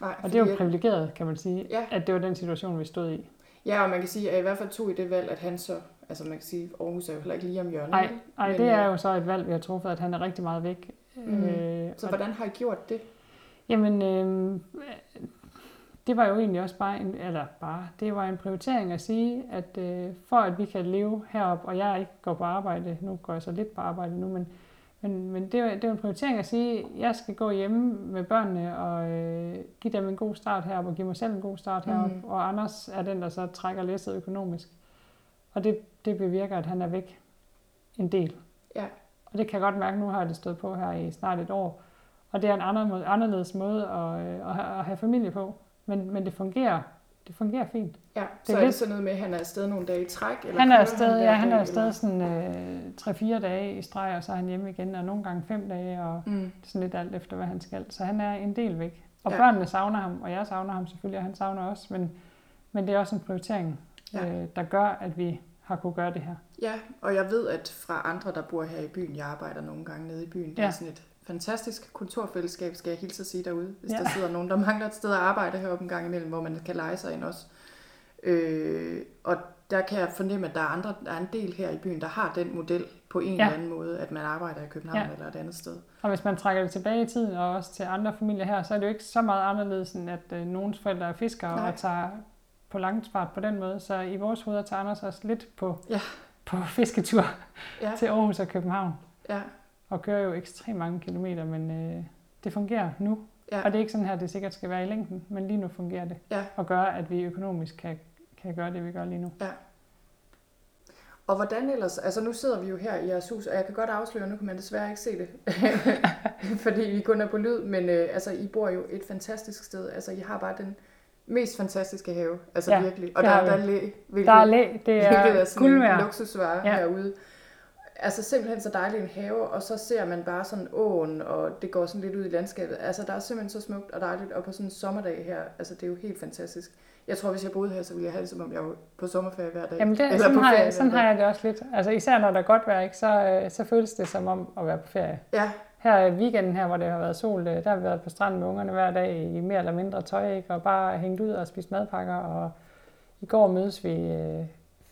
Speaker 1: Nej,
Speaker 2: og det er jo privilegeret, kan man sige, ja. at det var den situation, vi stod i.
Speaker 1: Ja, og man kan sige, at i hvert fald tog i det valg, at han så, altså man kan sige, Aarhus er jo heller ikke lige om hjørnet.
Speaker 2: Nej, nej det er øh, jo så et valg, vi har truffet, at han er rigtig meget væk.
Speaker 1: Mm. Øh, så hvordan har I gjort det?
Speaker 2: Jamen, øh, det var jo egentlig også bare en, eller bare, det var en prioritering at sige, at øh, for at vi kan leve herop, og jeg ikke går på arbejde, nu går jeg så lidt på arbejde nu, men, men, men det, var, det var en prioritering at sige, at jeg skal gå hjemme med børnene og øh, give dem en god start herop, og give mig selv en god start herop, mm. og Anders er den, der så trækker læsset økonomisk. Og det, det bevirker, at han er væk en del. Ja. Og det kan jeg godt mærke, nu har det stået på her i snart et år, og det er en anderledes måde at, øh, at have familie på. Men, men det fungerer det fungerer fint.
Speaker 1: Ja, det så er, er det sådan noget med, at han er afsted nogle dage i træk?
Speaker 2: Eller han er afsted, han ja, han er afsted sådan øh, 3-4 dage i streg, og så er han hjemme igen, og nogle gange 5 dage, og mm. sådan lidt alt efter, hvad han skal. Så han er en del væk. Og ja. børnene savner ham, og jeg savner ham selvfølgelig, og han savner også, men, men det er også en prioritering, ja. øh, der gør, at vi har kunne gøre det her.
Speaker 1: Ja, og jeg ved, at fra andre, der bor her i byen, jeg arbejder nogle gange nede i byen, det ja. er sådan et fantastisk kulturfællesskab, skal jeg hilse at sige derude, hvis ja. der sidder nogen, der mangler et sted at arbejde heroppe en gang imellem, hvor man kan lege sig ind også. Øh, og der kan jeg fornemme, at der er, andre, der er en del her i byen, der har den model på en ja. eller anden måde, at man arbejder i København ja. eller et andet sted.
Speaker 2: Og hvis man trækker det tilbage i tiden, og også til andre familier her, så er det jo ikke så meget anderledes, end at øh, nogens forældre er fiskere Nej. og tager på langfart på den måde. Så i vores hoveder tager Anders også lidt på, ja. på fisketur ja. til Aarhus og København. Ja og kører jo ekstremt mange kilometer, men øh, det fungerer nu. Ja. Og det er ikke sådan her, det sikkert skal være i længden, men lige nu fungerer det. Ja. Og gør, at vi økonomisk kan, kan gøre det, vi gør lige nu. Ja.
Speaker 1: Og hvordan ellers, altså nu sidder vi jo her i jeres hus, og jeg kan godt afsløre, nu kan man desværre ikke se det, (laughs) fordi vi kun er på lyd, men øh, altså I bor jo et fantastisk sted, altså I har bare den mest fantastiske have, altså ja, virkelig, og der, der, er læ,
Speaker 2: hvilket, der er læ, det er,
Speaker 1: er sådan en luksusvare ja. herude altså simpelthen så dejlig en have, og så ser man bare sådan åen, og det går sådan lidt ud i landskabet. Altså der er simpelthen så smukt og dejligt, og på sådan en sommerdag her, altså det er jo helt fantastisk. Jeg tror, hvis jeg boede her, så ville jeg have det, som om jeg var på sommerferie hver dag.
Speaker 2: Jamen det,
Speaker 1: Eller
Speaker 2: sådan,
Speaker 1: på
Speaker 2: har jeg, sådan har jeg det også lidt. Altså især når der er godt vejr, ikke, så, øh, så føles det som om at være på ferie.
Speaker 1: Ja,
Speaker 2: Her i weekenden her, hvor det har været sol, øh, der har vi været på stranden med ungerne hver dag i mere eller mindre tøj, ikke? og bare hængt ud og spist madpakker. Og i går mødes vi øh,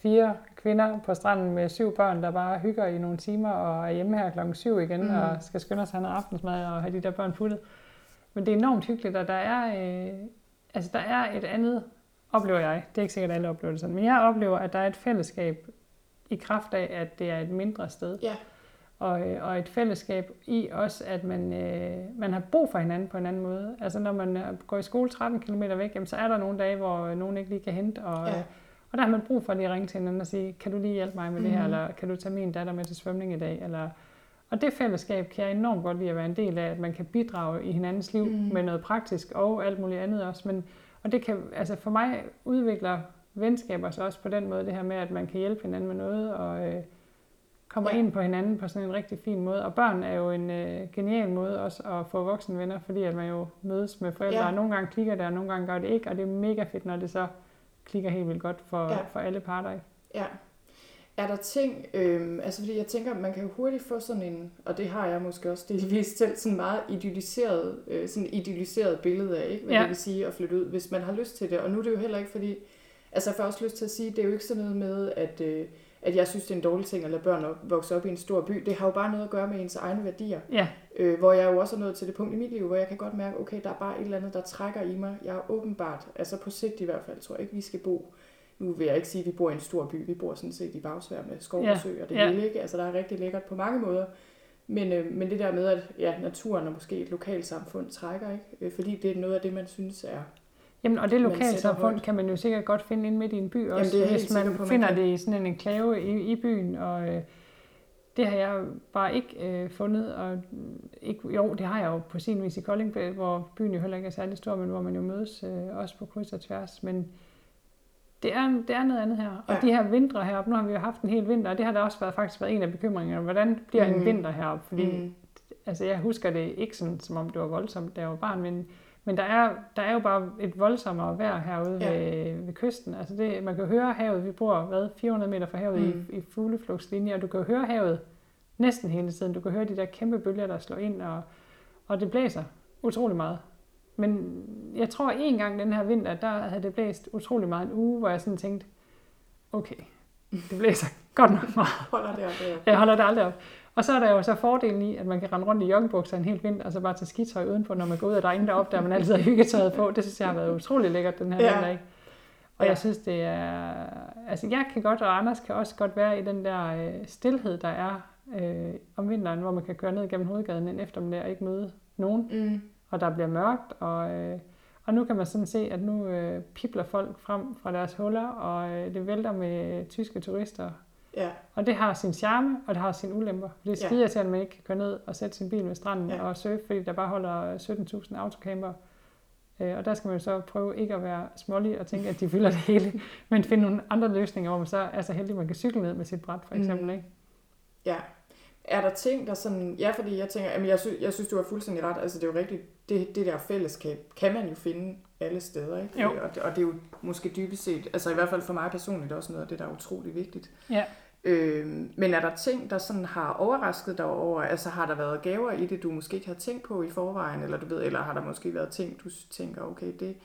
Speaker 2: fire kvinder på stranden med syv børn, der bare hygger i nogle timer og er hjemme her klokken syv igen, mm. og skal skynde at have noget aftensmad og have de der børn puttet. Men det er enormt hyggeligt, og der er, øh, altså der er et andet, oplever jeg, det er ikke sikkert, alle oplever det sådan, men jeg oplever, at der er et fællesskab i kraft af, at det er et mindre sted
Speaker 1: ja,
Speaker 2: og, øh, og et fællesskab i også, at man, øh, man har brug for hinanden på en anden måde. Altså når man øh, går i skole 13 km væk, jamen, så er der nogle dage, hvor øh, nogen ikke lige kan hente, og,
Speaker 1: Ja.
Speaker 2: Og der har man brug for lige at ringe til hinanden og sige, kan du lige hjælpe mig med mm. det her,
Speaker 1: Mhm.
Speaker 2: eller kan du tage min datter med til svømning i dag? Eller, og det fællesskab kan jeg enormt godt lide at være en del af, at man kan bidrage i hinandens liv mm. med noget praktisk og alt muligt andet også. Men, og det kan, altså for mig udvikler venskaber sig også på den måde, det her med, at man kan hjælpe hinanden med noget, og øh, kommer
Speaker 1: Ja.
Speaker 2: ind på hinanden på sådan en rigtig fin måde. Og børn er jo en øh, genial måde også at få voksenvenner, fordi at man jo mødes med forældre,
Speaker 1: ja.
Speaker 2: og nogle gange klikker det, og nogle gange gør det ikke, og det er mega fedt, når det så klikker helt vildt godt for,
Speaker 1: Ja.
Speaker 2: for alle parter.
Speaker 1: Ja. Er der ting, øhm, altså fordi jeg tænker, man kan jo hurtigt få sådan en, og det har jeg måske også delvis (laughs) selv, sådan meget idylliseret, øh, sådan idylliseret billede af, ikke? hvad. Ja. det vil sige at flytte ud, hvis man har lyst til det. Og nu er det jo heller ikke fordi, altså jeg får også lyst til at sige, det er jo ikke sådan noget med, at, øh, at jeg synes, det er en dårlig ting at lade børn vokse op i en stor by. Det har jo bare noget at gøre med ens egne værdier.
Speaker 2: Ja,
Speaker 1: Øh, hvor jeg jo også er nået til det punkt i mit liv, hvor jeg kan godt mærke, okay, der er bare et eller andet, der trækker i mig. Jeg er åbenbart, altså på sigt i hvert fald, tror jeg ikke, vi skal bo. Nu vil jeg ikke sige, at vi bor i en stor by. Vi bor sådan set i Bagsvær med skov og sø og det
Speaker 2: ja.
Speaker 1: hele, ikke? Altså der er rigtig lækkert på mange måder. Men, øh, men det der med, at ja, naturen og måske et lokalsamfund trækker, ikke? Øh, fordi det er noget af det, man synes er...
Speaker 2: Jamen, og det
Speaker 1: Man
Speaker 2: lokalsamfund kan man jo sikkert godt finde ind midt i en by også,
Speaker 1: Jamen, det
Speaker 2: hvis man
Speaker 1: på, man
Speaker 2: finder
Speaker 1: kan.
Speaker 2: det i sådan en enklave i, i byen. Og øh, det har jeg bare ikke øh, fundet. Og, mm, ikke, jo, det har jeg jo på sin vis i Kolding, hvor byen jo heller ikke er særlig stor, men hvor man jo mødes øh, også på kryds og tværs. Men det er, det er noget andet her. Og
Speaker 1: Ja.
Speaker 2: de her vintre heroppe, nu har vi jo haft en hel vinter, og det har da også været, faktisk været en af bekymringerne. Hvordan bliver
Speaker 1: Mhm.
Speaker 2: en vinter heroppe? Fordi
Speaker 1: Mm,
Speaker 2: altså jeg husker det ikke sådan, som om det var voldsomt, da jeg var barn, men, men der, er, der er jo bare et voldsommere vejr herude
Speaker 1: Ja.
Speaker 2: ved, ved kysten. Altså det, man kan høre havet, vi bor hvad, 400 meter fra havet
Speaker 1: Mm.
Speaker 2: i, i fugleflugtslinje, og du kan jo høre havet næsten hele tiden. Du kan høre de der kæmpe bølger, der slår ind, og, og det blæser utrolig meget. Men jeg tror en gang den her vinter, der havde det blæst utrolig meget en uge, hvor jeg sådan tænkte, okay, det blæser godt nok meget.
Speaker 1: holder det op,
Speaker 2: Jeg holder det aldrig op. Og så er der jo så fordelen i, at man kan rende rundt i joggingbukser en hel vinter, og så bare tage skitøj udenpå, når man går ud, og der er ingen, der opdager, at man altid har hyggetøjet på. Det synes jeg har været utrolig lækkert, den her
Speaker 1: Ja.
Speaker 2: vinter, ikke? Og
Speaker 1: Ja.
Speaker 2: jeg synes, det er... Altså, jeg kan godt, og Anders kan også godt være i den der øh, stillhed, der er øh, om vinteren, hvor man kan køre ned gennem hovedgaden en eftermiddag og ikke møde nogen,
Speaker 1: Mm,
Speaker 2: og der bliver mørkt, og, øh, og nu kan man sådan se, at nu øh, pipler folk frem fra deres huller, og øh, det vælter med tyske turister
Speaker 1: ja,
Speaker 2: og det har sin charme, og det har sin ulemper. Det er
Speaker 1: Ja.
Speaker 2: skide til, at man ikke kan køre ned og sætte sin bil ved stranden
Speaker 1: Ja.
Speaker 2: ja. og surfe, fordi der bare holder 17.000 autocamper. Øh, Og der skal man jo så prøve ikke at være smålig og tænke, at de fylder det hele, (laughs) men finde nogle andre løsninger, hvor man så er så heldig, at man kan cykle ned med sit bræt, for eksempel.
Speaker 1: Mm.
Speaker 2: Ikke?
Speaker 1: ja. Er der ting, der sådan... Ja, fordi jeg tænker... Jamen, jeg, synes, jeg synes, du har fuldstændig ret. Altså, det er jo rigtigt. Det, det der fællesskab kan man jo finde alle steder, ikke?
Speaker 2: Jo.
Speaker 1: Og, det, og det er jo måske dybest set... Altså, i hvert fald for mig personligt også noget af det, der er utrolig vigtigt.
Speaker 2: Ja.
Speaker 1: Øhm, men er der ting, der sådan har overrasket dig over? Altså, har der været gaver i det, du måske ikke har tænkt på i forvejen? Eller du ved, eller har der måske været ting, du tænker, okay, det,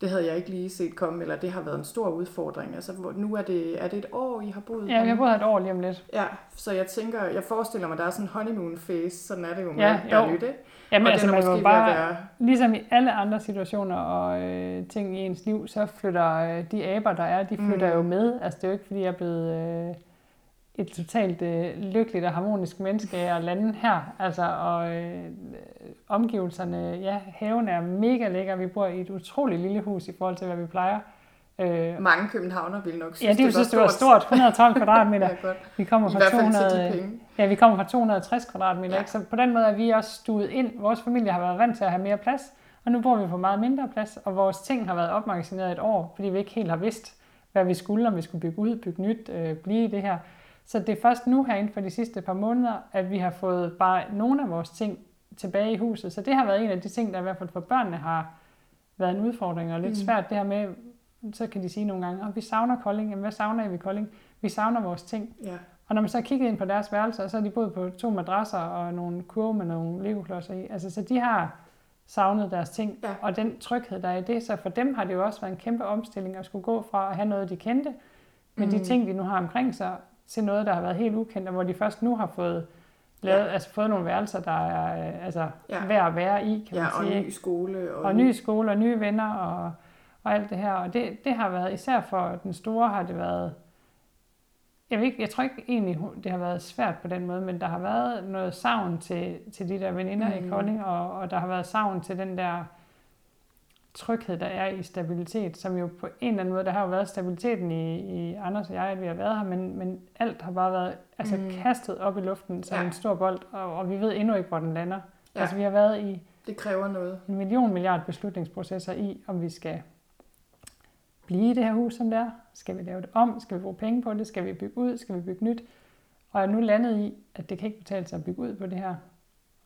Speaker 1: det havde jeg ikke lige set komme, eller det har været en stor udfordring. Altså, nu er det, er det et år, I har boet
Speaker 2: Ja, vi har boet her et år lige om lidt.
Speaker 1: Ja, så jeg tænker, jeg forestiller mig, der er sådan en honeymoon phase, sådan er det jo med
Speaker 2: Ja,
Speaker 1: alt, der er
Speaker 2: jo.
Speaker 1: nyt, ikke?
Speaker 2: Jamen,
Speaker 1: og
Speaker 2: altså, man
Speaker 1: måske
Speaker 2: bare,
Speaker 1: være...
Speaker 2: ligesom i alle andre situationer og øh, ting i ens liv, så flytter øh, de aber, der er, de flytter
Speaker 1: mm.
Speaker 2: jo med. Altså, det er jo ikke, fordi jeg er blevet øh, et totalt øh, lykkeligt og harmonisk menneske at lande her. Altså, og øh, omgivelserne, ja, haven er mega lækker. Vi bor i et utroligt lille hus i forhold til, hvad vi plejer. Øh,
Speaker 1: Mange københavner vil nok synes,
Speaker 2: ja, det, synes, det var stort. 112 (laughs) kvadratmeter.
Speaker 1: ja, godt.
Speaker 2: Vi kommer fra
Speaker 1: hvert fald til
Speaker 2: 200,
Speaker 1: de penge.
Speaker 2: Ja, vi kommer fra 260 kvadratmeter,
Speaker 1: Ja.
Speaker 2: ja. ikke? så på den måde er vi også stuet ind. Vores familie har været vant til at have mere plads, og nu bor vi på meget mindre plads, og vores ting har været opmagasineret et år, fordi vi ikke helt har vidst, hvad vi skulle, om vi skulle bygge ud, bygge nyt, øh, blive i det her. Så det er først nu her inden for de sidste par måneder, at vi har fået bare nogle af vores ting tilbage i huset. Så det har været en af de ting, der i hvert fald for børnene har været en udfordring og lidt
Speaker 1: Mm.
Speaker 2: svært, det her med, så kan de sige nogle gange, at vi savner Kolding. Jamen, hvad savner I ved Kolding? Vi savner vores ting.
Speaker 1: Ja.
Speaker 2: Og når man så kigger ind på deres værelser, så har de boet på to madrasser og nogle kurve med nogle legoklodser i. Altså, så de har savnet deres ting,
Speaker 1: Ja.
Speaker 2: og den tryghed, der er i det. Så for dem har det jo også været en kæmpe omstilling at skulle gå fra at have noget, de kendte, med mm. de ting, de nu har omkring sig, til noget, der har været helt ukendt, og hvor de først nu har fået lavet,
Speaker 1: Ja.
Speaker 2: altså fået nogle værelser, der er øh, altså,
Speaker 1: Ja.
Speaker 2: værd at være i, kan
Speaker 1: ja,
Speaker 2: man
Speaker 1: og
Speaker 2: sige.
Speaker 1: ny skole. Og,
Speaker 2: Og ny skole og nye venner og, og alt det her. Og det, det har været, især for den store, har det været, jeg, ved ikke, jeg tror ikke egentlig, det har været svært på den måde, men der har været noget savn til, til de der veninder mm. I Kolding, og, og der har været savn til den der tryghed, der er i stabilitet, som jo på en eller anden måde, der har jo været stabiliteten i, i Anders og jeg, at vi har været her, men, men alt har bare været altså, mm. kastet op i luften som
Speaker 1: Ja.
Speaker 2: en stor bold, og, og vi ved endnu ikke, hvor den lander.
Speaker 1: Ja.
Speaker 2: Altså vi har været i
Speaker 1: Det kræver noget.
Speaker 2: en million milliard beslutningsprocesser i, om vi skal blive i det her hus, som det er. Skal vi lave det om? Skal vi bruge penge på det? Skal vi bygge ud? Skal vi bygge nyt? Og jeg er nu landet i, at det kan ikke betale sig at bygge ud på det her.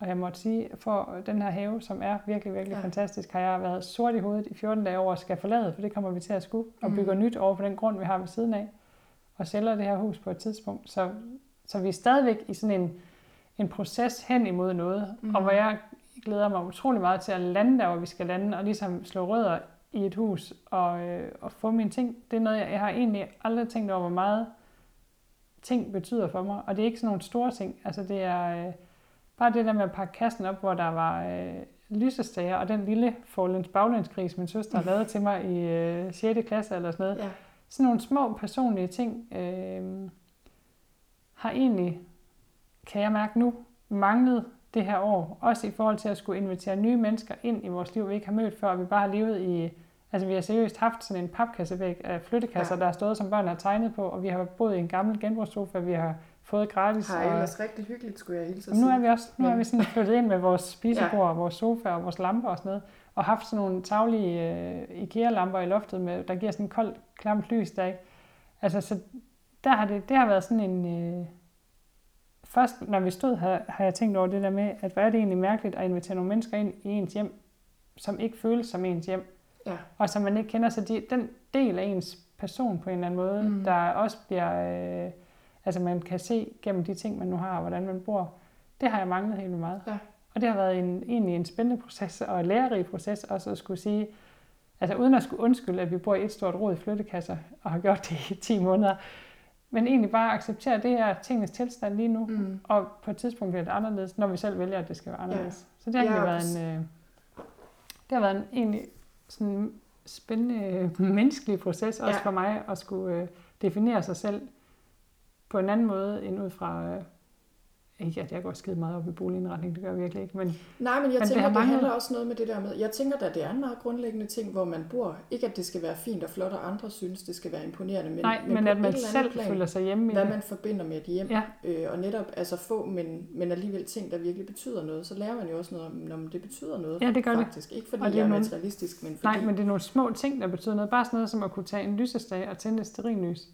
Speaker 2: Og jeg måtte sige, for den her have, som er virkelig, virkelig
Speaker 1: Ja.
Speaker 2: fantastisk, har jeg været sort i hovedet i 14 dage over at skal forlade, for det kommer vi til at skue, og
Speaker 1: Mm.
Speaker 2: bygger nyt over på den grund, vi har ved siden af, og sælger det her hus på et tidspunkt. Så, så vi er stadigvæk i sådan en, en proces hen imod noget,
Speaker 1: mm.
Speaker 2: og hvor jeg glæder mig utrolig meget til at lande der, hvor vi skal lande, og ligesom slå rødder i et hus og, øh, og få mine ting. Det er noget, jeg, jeg har egentlig aldrig tænkt over, hvor meget ting betyder for mig. Og det er ikke sådan nogle store ting. Altså det er øh, bare det der med at pakke kassen op, hvor der var øh, lysestager, og den lille forlæns baglændskris, min søster har lavet til mig i øh, 6. klasse eller sådan noget.
Speaker 1: Ja.
Speaker 2: Sådan nogle små personlige ting øh, har egentlig, kan jeg mærke nu, manglet det her år. Også i forhold til at skulle invitere nye mennesker ind i vores liv, vi ikke har mødt før. Vi bare har levet i... Altså vi har seriøst haft sådan en papkassevæg af flyttekasser,
Speaker 1: Ja.
Speaker 2: der er stået, som børn har tegnet på, og vi har boet i en gammel genbrugssofa, vi har fået gratis.
Speaker 1: Har
Speaker 2: og,
Speaker 1: ellers rigtig hyggeligt, skulle jeg hilse
Speaker 2: nu er vi også nu er vi sådan flyttet ind med vores spisebord, og vores sofa og vores lamper og sådan noget, og haft sådan nogle taglige øh, IKEA-lamper i loftet, med, der giver sådan en koldt, klamt lys der, ikke? Altså, så der har det, det har været sådan en... Øh, først, når vi stod her, har jeg tænkt over det der med, at hvor er det egentlig mærkeligt at invitere nogle mennesker ind i ens hjem, som ikke føles som ens hjem,
Speaker 1: Ja.
Speaker 2: og som man ikke kender. Så de, den del af ens person på en eller anden måde,
Speaker 1: mm.
Speaker 2: der også bliver... Øh, altså man kan se gennem de ting, man nu har, og hvordan man bor. Det har jeg manglet helt vildt meget.
Speaker 1: Ja.
Speaker 2: Og det har været en, egentlig en spændende proces og en lærerig proces også at skulle sige, altså uden at skulle undskylde, at vi bor i et stort rod i flyttekasser og har gjort det i 10 måneder, men egentlig bare acceptere, at det er tingens tilstand lige nu,
Speaker 1: Mm.
Speaker 2: og på et tidspunkt bliver det anderledes, når vi selv vælger, at det skal være anderledes. Ja. Så det har
Speaker 1: Ja,
Speaker 2: egentlig
Speaker 1: og
Speaker 2: været en, øh, det har været en egentlig sådan spændende øh, (laughs) menneskelig proces også
Speaker 1: Ja.
Speaker 2: for mig at skulle øh, definere sig selv på en anden måde end ud fra øh, ikke at jeg går skide meget op i boligindretning, det gør jeg virkelig ikke, men
Speaker 1: Nej, men jeg
Speaker 2: Men det
Speaker 1: tænker, det, det
Speaker 2: manglet-
Speaker 1: handler også noget med det der med, jeg tænker da, det er en meget grundlæggende ting, hvor man bor. Ikke at det skal være fint og flot, og andre synes, det skal være imponerende, men,
Speaker 2: nej, men, men at man selv
Speaker 1: plan,
Speaker 2: føler sig hjemme i
Speaker 1: hvad
Speaker 2: det.
Speaker 1: man forbinder med et hjem.
Speaker 2: Ja,
Speaker 1: Øh, og netop altså få, men, men alligevel ting, der virkelig betyder noget. Så lærer man jo også noget om, når det betyder noget.
Speaker 2: Ja, det gør det.
Speaker 1: faktisk. Ikke fordi
Speaker 2: Og det
Speaker 1: jeg
Speaker 2: er
Speaker 1: er
Speaker 2: nogle-
Speaker 1: materialistisk, men fordi...
Speaker 2: nej, men det er nogle små ting, der betyder noget. Bare sådan noget som at kunne tage en lysestage og tænde et sterinlys.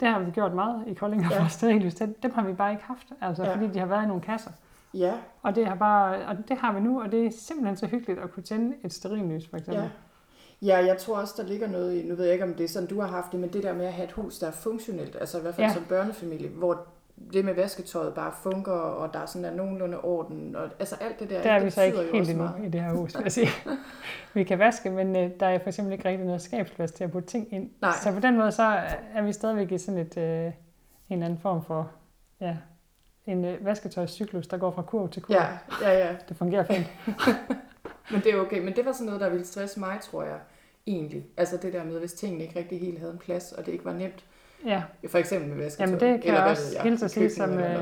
Speaker 2: Det har vi gjort meget i Kolding, og
Speaker 1: Ja.
Speaker 2: sterinlys. Dem har vi bare ikke haft, altså,
Speaker 1: Ja.
Speaker 2: fordi de har været i nogle kasser.
Speaker 1: Ja,
Speaker 2: Og det, har bare, og det har vi nu, og det er simpelthen så hyggeligt at kunne tænde et sterinlys, for eksempel.
Speaker 1: ja. Ja, jeg tror også, der ligger noget i, nu ved jeg ikke, om det er sådan, du har haft det, men det der med at have et hus, der er funktionelt, altså i hvert fald. Ja. som børnefamilie, hvor det med vasketøjet bare funker, og der er sådan der nogenlunde orden, og altså alt det der,
Speaker 2: Der er
Speaker 1: det
Speaker 2: vi så ikke helt
Speaker 1: også
Speaker 2: endnu
Speaker 1: meget.
Speaker 2: i det her hus, vil jeg sige. (laughs) vi kan vaske, men øh, der er for eksempel ikke rigtig noget skabsplads til at putte ting ind.
Speaker 1: Nej.
Speaker 2: Så på den måde, så er vi stadigvæk i sådan et, øh, en eller anden form for, ja, en øh, vasketøjscyklus, der går fra kurv til kurv.
Speaker 1: Ja, ja, ja.
Speaker 2: Det fungerer fint. (laughs)
Speaker 1: Men det er okay. Men det var sådan noget, der ville stresse mig, tror jeg, egentlig. Altså det der med, hvis tingene ikke rigtig helt havde en plads, og det ikke var nemt.
Speaker 2: Ja,
Speaker 1: For eksempel med vasketøj.
Speaker 2: Jamen, det kan
Speaker 1: eller
Speaker 2: jeg også
Speaker 1: ved
Speaker 2: hilse at sige, som, øh,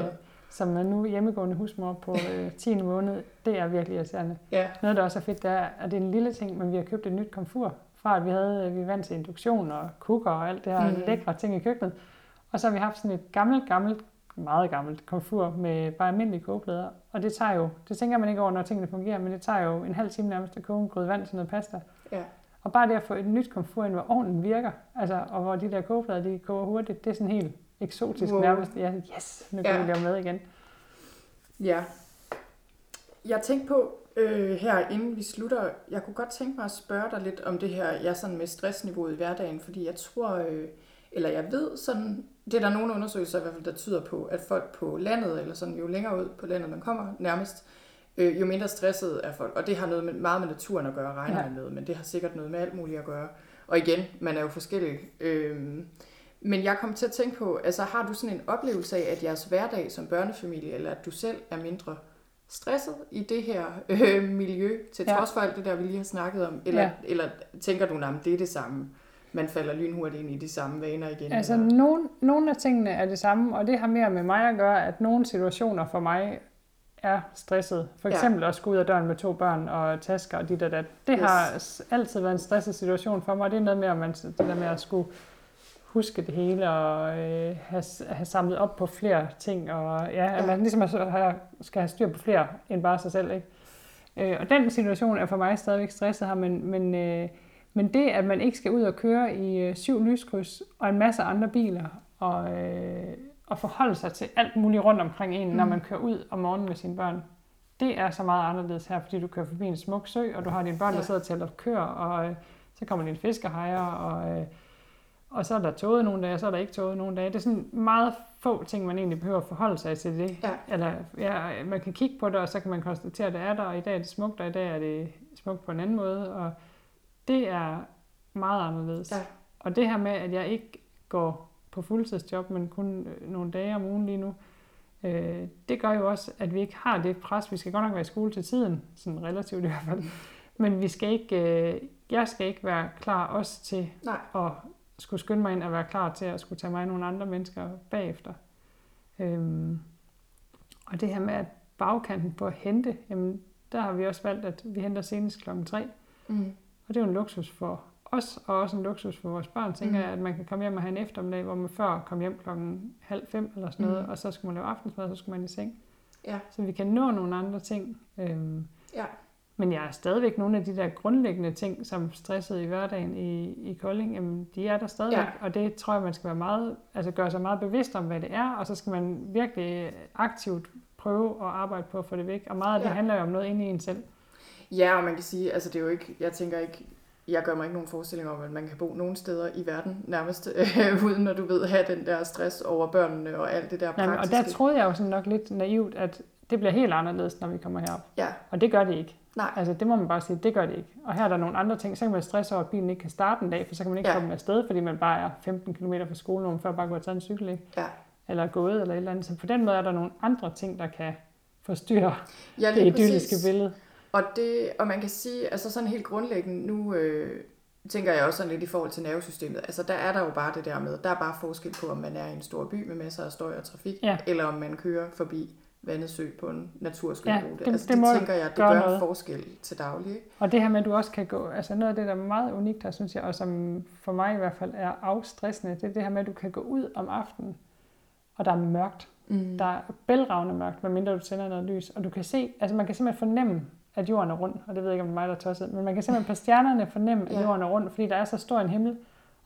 Speaker 2: som er nu hjemmegående husmor på øh, 10. måned. Det er virkelig irriterende.
Speaker 1: Ja,
Speaker 2: Noget, der også er fedt, det er, at det er en lille ting, men vi har købt et nyt komfur. Fra at vi havde, vi var vant til induktion og cooker og alt det her mm. lækre ting i køkkenet. Og så har vi haft sådan et gammelt, gammelt, meget gammelt komfur med bare almindelige kogeplader. Og det tager jo, det tænker man ikke over, når tingene fungerer, men det tager jo en halv time nærmest at koge en gryde vand til noget pasta.
Speaker 1: ja.
Speaker 2: Og bare det at få et nyt komfur ind, hvor ovnen virker, altså, og hvor de der kogeplader, de koger hurtigt, det er sådan helt eksotisk
Speaker 1: Wow.
Speaker 2: nærmest. Ja, yes, nu kan
Speaker 1: Ja.
Speaker 2: vi lave mad igen.
Speaker 1: Ja. jeg tænkte på øh, her, inden vi slutter, jeg kunne godt tænke mig at spørge dig lidt om det her, ja, sådan med stressniveauet i hverdagen, fordi jeg tror, øh, eller jeg ved sådan, det er der nogle undersøgelser i hvert fald, der tyder på, at folk på landet, eller sådan jo længere ud på landet man kommer nærmest, øh, jo mindre stresset er folk. Og det har noget med, meget med naturen at gøre, regner ja. med, men det har sikkert noget med alt muligt at gøre. Og igen, man er jo forskellig. Øh, men jeg kom til at tænke på, altså har du sådan en oplevelse af, at jeres hverdag som børnefamilie, eller at du selv er mindre stresset i det her øh, miljø, til ja. trods for alt det der, vi lige har snakket om? Eller, ja. eller tænker du, at det er det samme? Man falder lynhurtigt ind i de samme vaner igen?
Speaker 2: Altså, nogle, nogle af tingene er det samme, og det har mere med mig at gøre, at nogle situationer for mig er stresset. For eksempel ja. at skulle ud af døren med to børn og tasker og dit og dat. Det yes. har altid været en stresset situation for mig. Det er noget med, at man, det der med at skulle huske det hele og øh, have, have samlet op på flere ting. Og ja, ja. at man ligesom have, skal have styr på flere end bare sig selv. Ikke? Øh, og den situation er for mig stadigvæk stresset her, men, men, øh, men det, at man ikke skal ud og køre i øh, syv lyskryds og en masse andre biler, og, øh, og forholde sig til alt muligt rundt omkring en, mm. når man kører ud om morgenen med sine børn, det er så meget anderledes her, fordi du kører forbi en smuk sø, og du har dine børn, ja. der sidder til at køre, og øh, så kommer din fiskehejer, og... Øh, og så er der toget nogle dage, og så er der ikke toget nogle dage. Det er sådan meget få ting, man egentlig behøver at forholde sig til det. Ja. Eller ja, man kan kigge på det, og så kan man konstatere, at det er der, og i dag er det smukt, og i dag er det smukt på en anden måde. Og det er meget anderledes. Ja. Og det her med, at jeg ikke går på fuldtidsjob, men kun øh, nogle dage om ugen lige nu, øh, det gør jo også, at vi ikke har det pres. Vi skal godt nok være i skole til tiden, sådan relativt i hvert fald. Men vi skal ikke, øh, jeg skal ikke være klar også til Nej. at skulle skynde mig ind og være klar til at skulle tage mig nogle andre mennesker bagefter. Øhm, og det her med, at bagkanten på at hente, jamen, der har vi også valgt, at vi henter senest klokken 3. Mm. Og det er jo en luksus for os, og også en luksus for vores børn, tænker mm. jeg, at man kan komme hjem og have en eftermiddag, hvor man før kom hjem klokken halv fem eller sådan noget, mm. og så skulle man lave aftensmad, og så skulle man i seng. Ja. Så vi kan nå nogle andre ting. Øhm, ja. Men jeg er stadigvæk nogle af de der grundlæggende ting, som stressede i hverdagen i, i Kolding, jamen, de er der stadigvæk, ja. og det tror jeg, man skal være meget, altså gøre sig meget bevidst om, hvad det er, og så skal man virkelig aktivt prøve at arbejde på at få det væk. Og meget af det ja. handler jo om noget inde i en selv.
Speaker 1: Ja, og man kan sige, altså det er jo ikke, jeg tænker ikke, jeg gør mig ikke nogen forestilling om, at man kan bo nogen steder i verden nærmest, (laughs) øh, uden at du ved, have den der stress over børnene og alt det der praktiske.
Speaker 2: Jamen, og der troede jeg jo sådan nok lidt naivt, at det bliver helt anderledes, når vi kommer herop. Ja. Og det gør det ikke. Nej. Altså det må man bare sige, det gør det ikke. Og her er der nogle andre ting. Så kan man stresse over, at bilen ikke kan starte en dag, for så kan man ikke ja. komme afsted, fordi man bare er 15 km fra skolen, og før bare gå og tage en cykel, ikke? Ja. Eller gået eller et eller andet. Så på den måde er der nogle andre ting, der kan forstyrre ja, (laughs) det idylliske præcis. billede.
Speaker 1: Og, det, og man kan sige, altså sådan helt grundlæggende, nu øh, tænker jeg også sådan lidt i forhold til nervesystemet, altså der er der jo bare det der med, der er bare forskel på, om man er i en stor by med masser af støj og trafik, ja. eller om man kører forbi vandet sø på en naturskøn ja, det, altså, det, det tænker jeg, det gør noget. forskel til daglig. Ikke?
Speaker 2: Og det her med, at du også kan gå, altså noget af det, der er meget unikt her, synes jeg, og som for mig i hvert fald er afstressende, det er det her med, at du kan gå ud om aftenen, og der er mørkt. Mm. Der er bælragende mørkt, medmindre du tænder noget lys, og du kan se, altså man kan simpelthen fornemme, at jorden er rund, og det ved jeg ikke, om det er mig, der er tosset, men man kan simpelthen på stjernerne fornemme, at ja. jorden er rund, fordi der er så stor en himmel,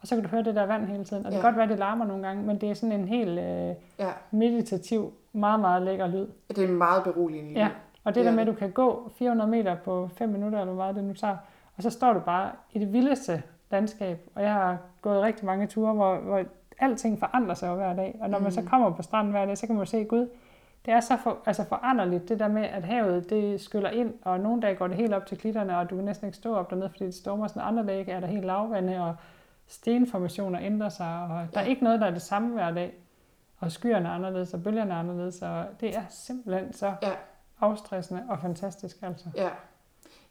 Speaker 2: og så kan du høre det der vand hele tiden. Og det kan godt være, at det larmer nogle gange, men det er sådan en helt øh, ja. meditativ, meget, meget lækker lyd.
Speaker 1: Det er en meget beroligende lyd. Ja,
Speaker 2: og det ja. der med, at du kan gå 400 meter på 5 minutter, eller hvad det nu tager, og så står du bare i det vildeste landskab. Og jeg har gået rigtig mange ture, hvor, hvor alting forandrer sig hver dag. Og når mm. man så mm. kommer på stranden hver dag, så kan man se, Gud, det er så for, altså foranderligt, det der med, at havet det skyller ind, og nogle dage går det helt op til klitterne, og du kan næsten ikke stå op dernede, fordi det stormer sådan andre dage, er der helt lavvande, og stenformationer ændrer sig, og der er ikke noget, der er det samme hver dag. Og skyerne er anderledes, og bølgerne er anderledes, og det er simpelthen så ja. afstressende og fantastisk altså.
Speaker 1: Ja.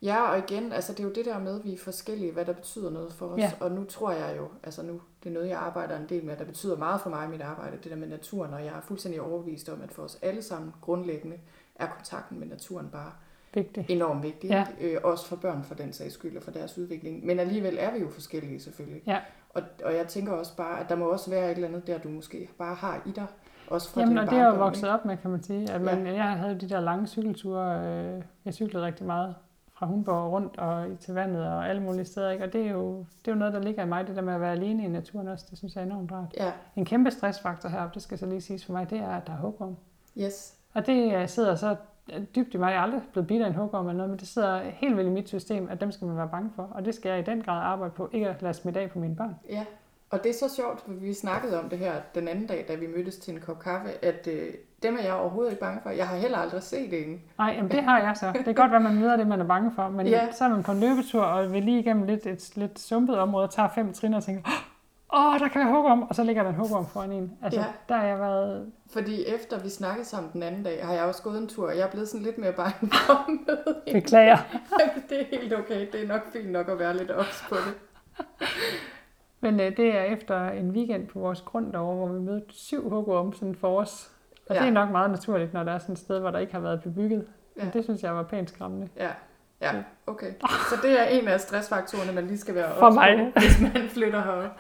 Speaker 1: Ja, og igen, altså det er jo det der med, at vi er forskellige, hvad der betyder noget for os. Ja. Og nu tror jeg jo, altså nu, det er noget, jeg arbejder en del med, der betyder meget for mig i mit arbejde, det der med naturen, og jeg er fuldstændig overbevist om, at for os alle sammen grundlæggende er kontakten med naturen bare vigtig. enormt vigtig. Ja. Øh, også for børn for den sags skyld og for deres udvikling. Men alligevel er vi jo forskellige selvfølgelig. Ja. Og, og jeg tænker også bare, at der må også være et eller andet der, du måske bare har i dig. Også
Speaker 2: fra Jamen, og det er jo vokset op med, kan man sige. At man, ja. Jeg havde de der lange cykelture. Øh, jeg cyklede rigtig meget fra Humborg rundt og til vandet og alle mulige steder. Ikke? Og det er, jo, det er jo noget, der ligger i mig, det der med at være alene i naturen også. Det synes jeg er enormt rart. Ja. En kæmpe stressfaktor heroppe, det skal så lige siges for mig, det er, at der er håb om. Yes. Og det sidder så dybt i mig. Jeg er aldrig blevet bidt af en hugorm eller noget, men det sidder helt vildt i mit system, at dem skal man være bange for. Og det skal jeg i den grad arbejde på, ikke at lade smidt af på mine børn.
Speaker 1: Ja, og det er så sjovt, for vi snakkede om det her den anden dag, da vi mødtes til en kop kaffe, at øh, dem er jeg overhovedet ikke bange for. Jeg har heller aldrig set en.
Speaker 2: Nej, jamen det har jeg så. Det er godt, at man møder det, man er bange for, men ja. så er man på en løbetur, og vil lige igennem lidt, et lidt sumpet område, tager fem trin og tænker, åh, der kan være hugorm, og så ligger der en hugorm foran en. Altså, ja. der har jeg været...
Speaker 1: Fordi efter vi snakkede sammen den anden dag, har jeg også gået en tur, og jeg er blevet sådan lidt mere bange (laughs) for møde
Speaker 2: Beklager. (laughs)
Speaker 1: det er helt okay. Det er nok fint nok at være lidt ops på det.
Speaker 2: Men øh, det er efter en weekend på vores grund derovre, hvor vi mødte syv hugorm sådan for os. Og ja. det er nok meget naturligt, når der er sådan et sted, hvor der ikke har været bebygget. Ja. Men det synes jeg var pænt skræmmende.
Speaker 1: Ja. Ja, okay. Så det er en af stressfaktorerne, man lige skal være
Speaker 2: For mig.
Speaker 1: hvis man flytter herop.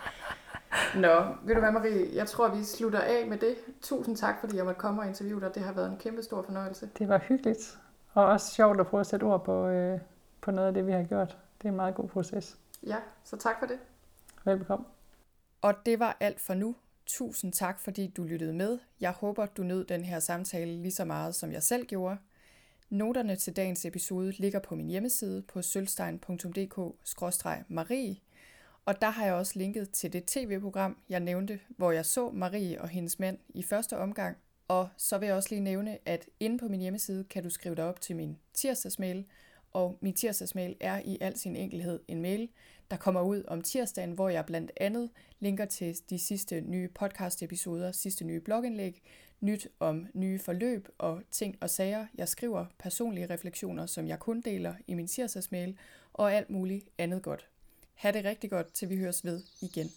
Speaker 1: Nå, ved du hvad Marie, jeg tror vi slutter af med det. Tusind tak, fordi jeg måtte komme og interviewe dig. Det har været en kæmpe stor fornøjelse.
Speaker 2: Det var hyggeligt, og også sjovt at prøve at sætte ord på, øh, på noget af det, vi har gjort. Det er en meget god proces.
Speaker 1: Ja, så tak for det.
Speaker 2: Velbekomme.
Speaker 1: Og det var alt for nu. Tusind tak, fordi du lyttede med. Jeg håber, du nød den her samtale lige så meget, som jeg selv gjorde. Noterne til dagens episode ligger på min hjemmeside på sølvstein.dk-marie. Og der har jeg også linket til det tv-program, jeg nævnte, hvor jeg så Marie og hendes mand i første omgang. Og så vil jeg også lige nævne, at inde på min hjemmeside kan du skrive dig op til min tirsdagsmail, og min tirsdagsmail er i al sin enkelhed en mail, der kommer ud om tirsdagen, hvor jeg blandt andet linker til de sidste nye podcast-episoder, sidste nye blogindlæg, nyt om nye forløb og ting og sager. Jeg skriver personlige refleksioner, som jeg kun deler i min tirsdagsmail, og alt muligt andet godt. Ha' det rigtig godt, til vi høres ved igen.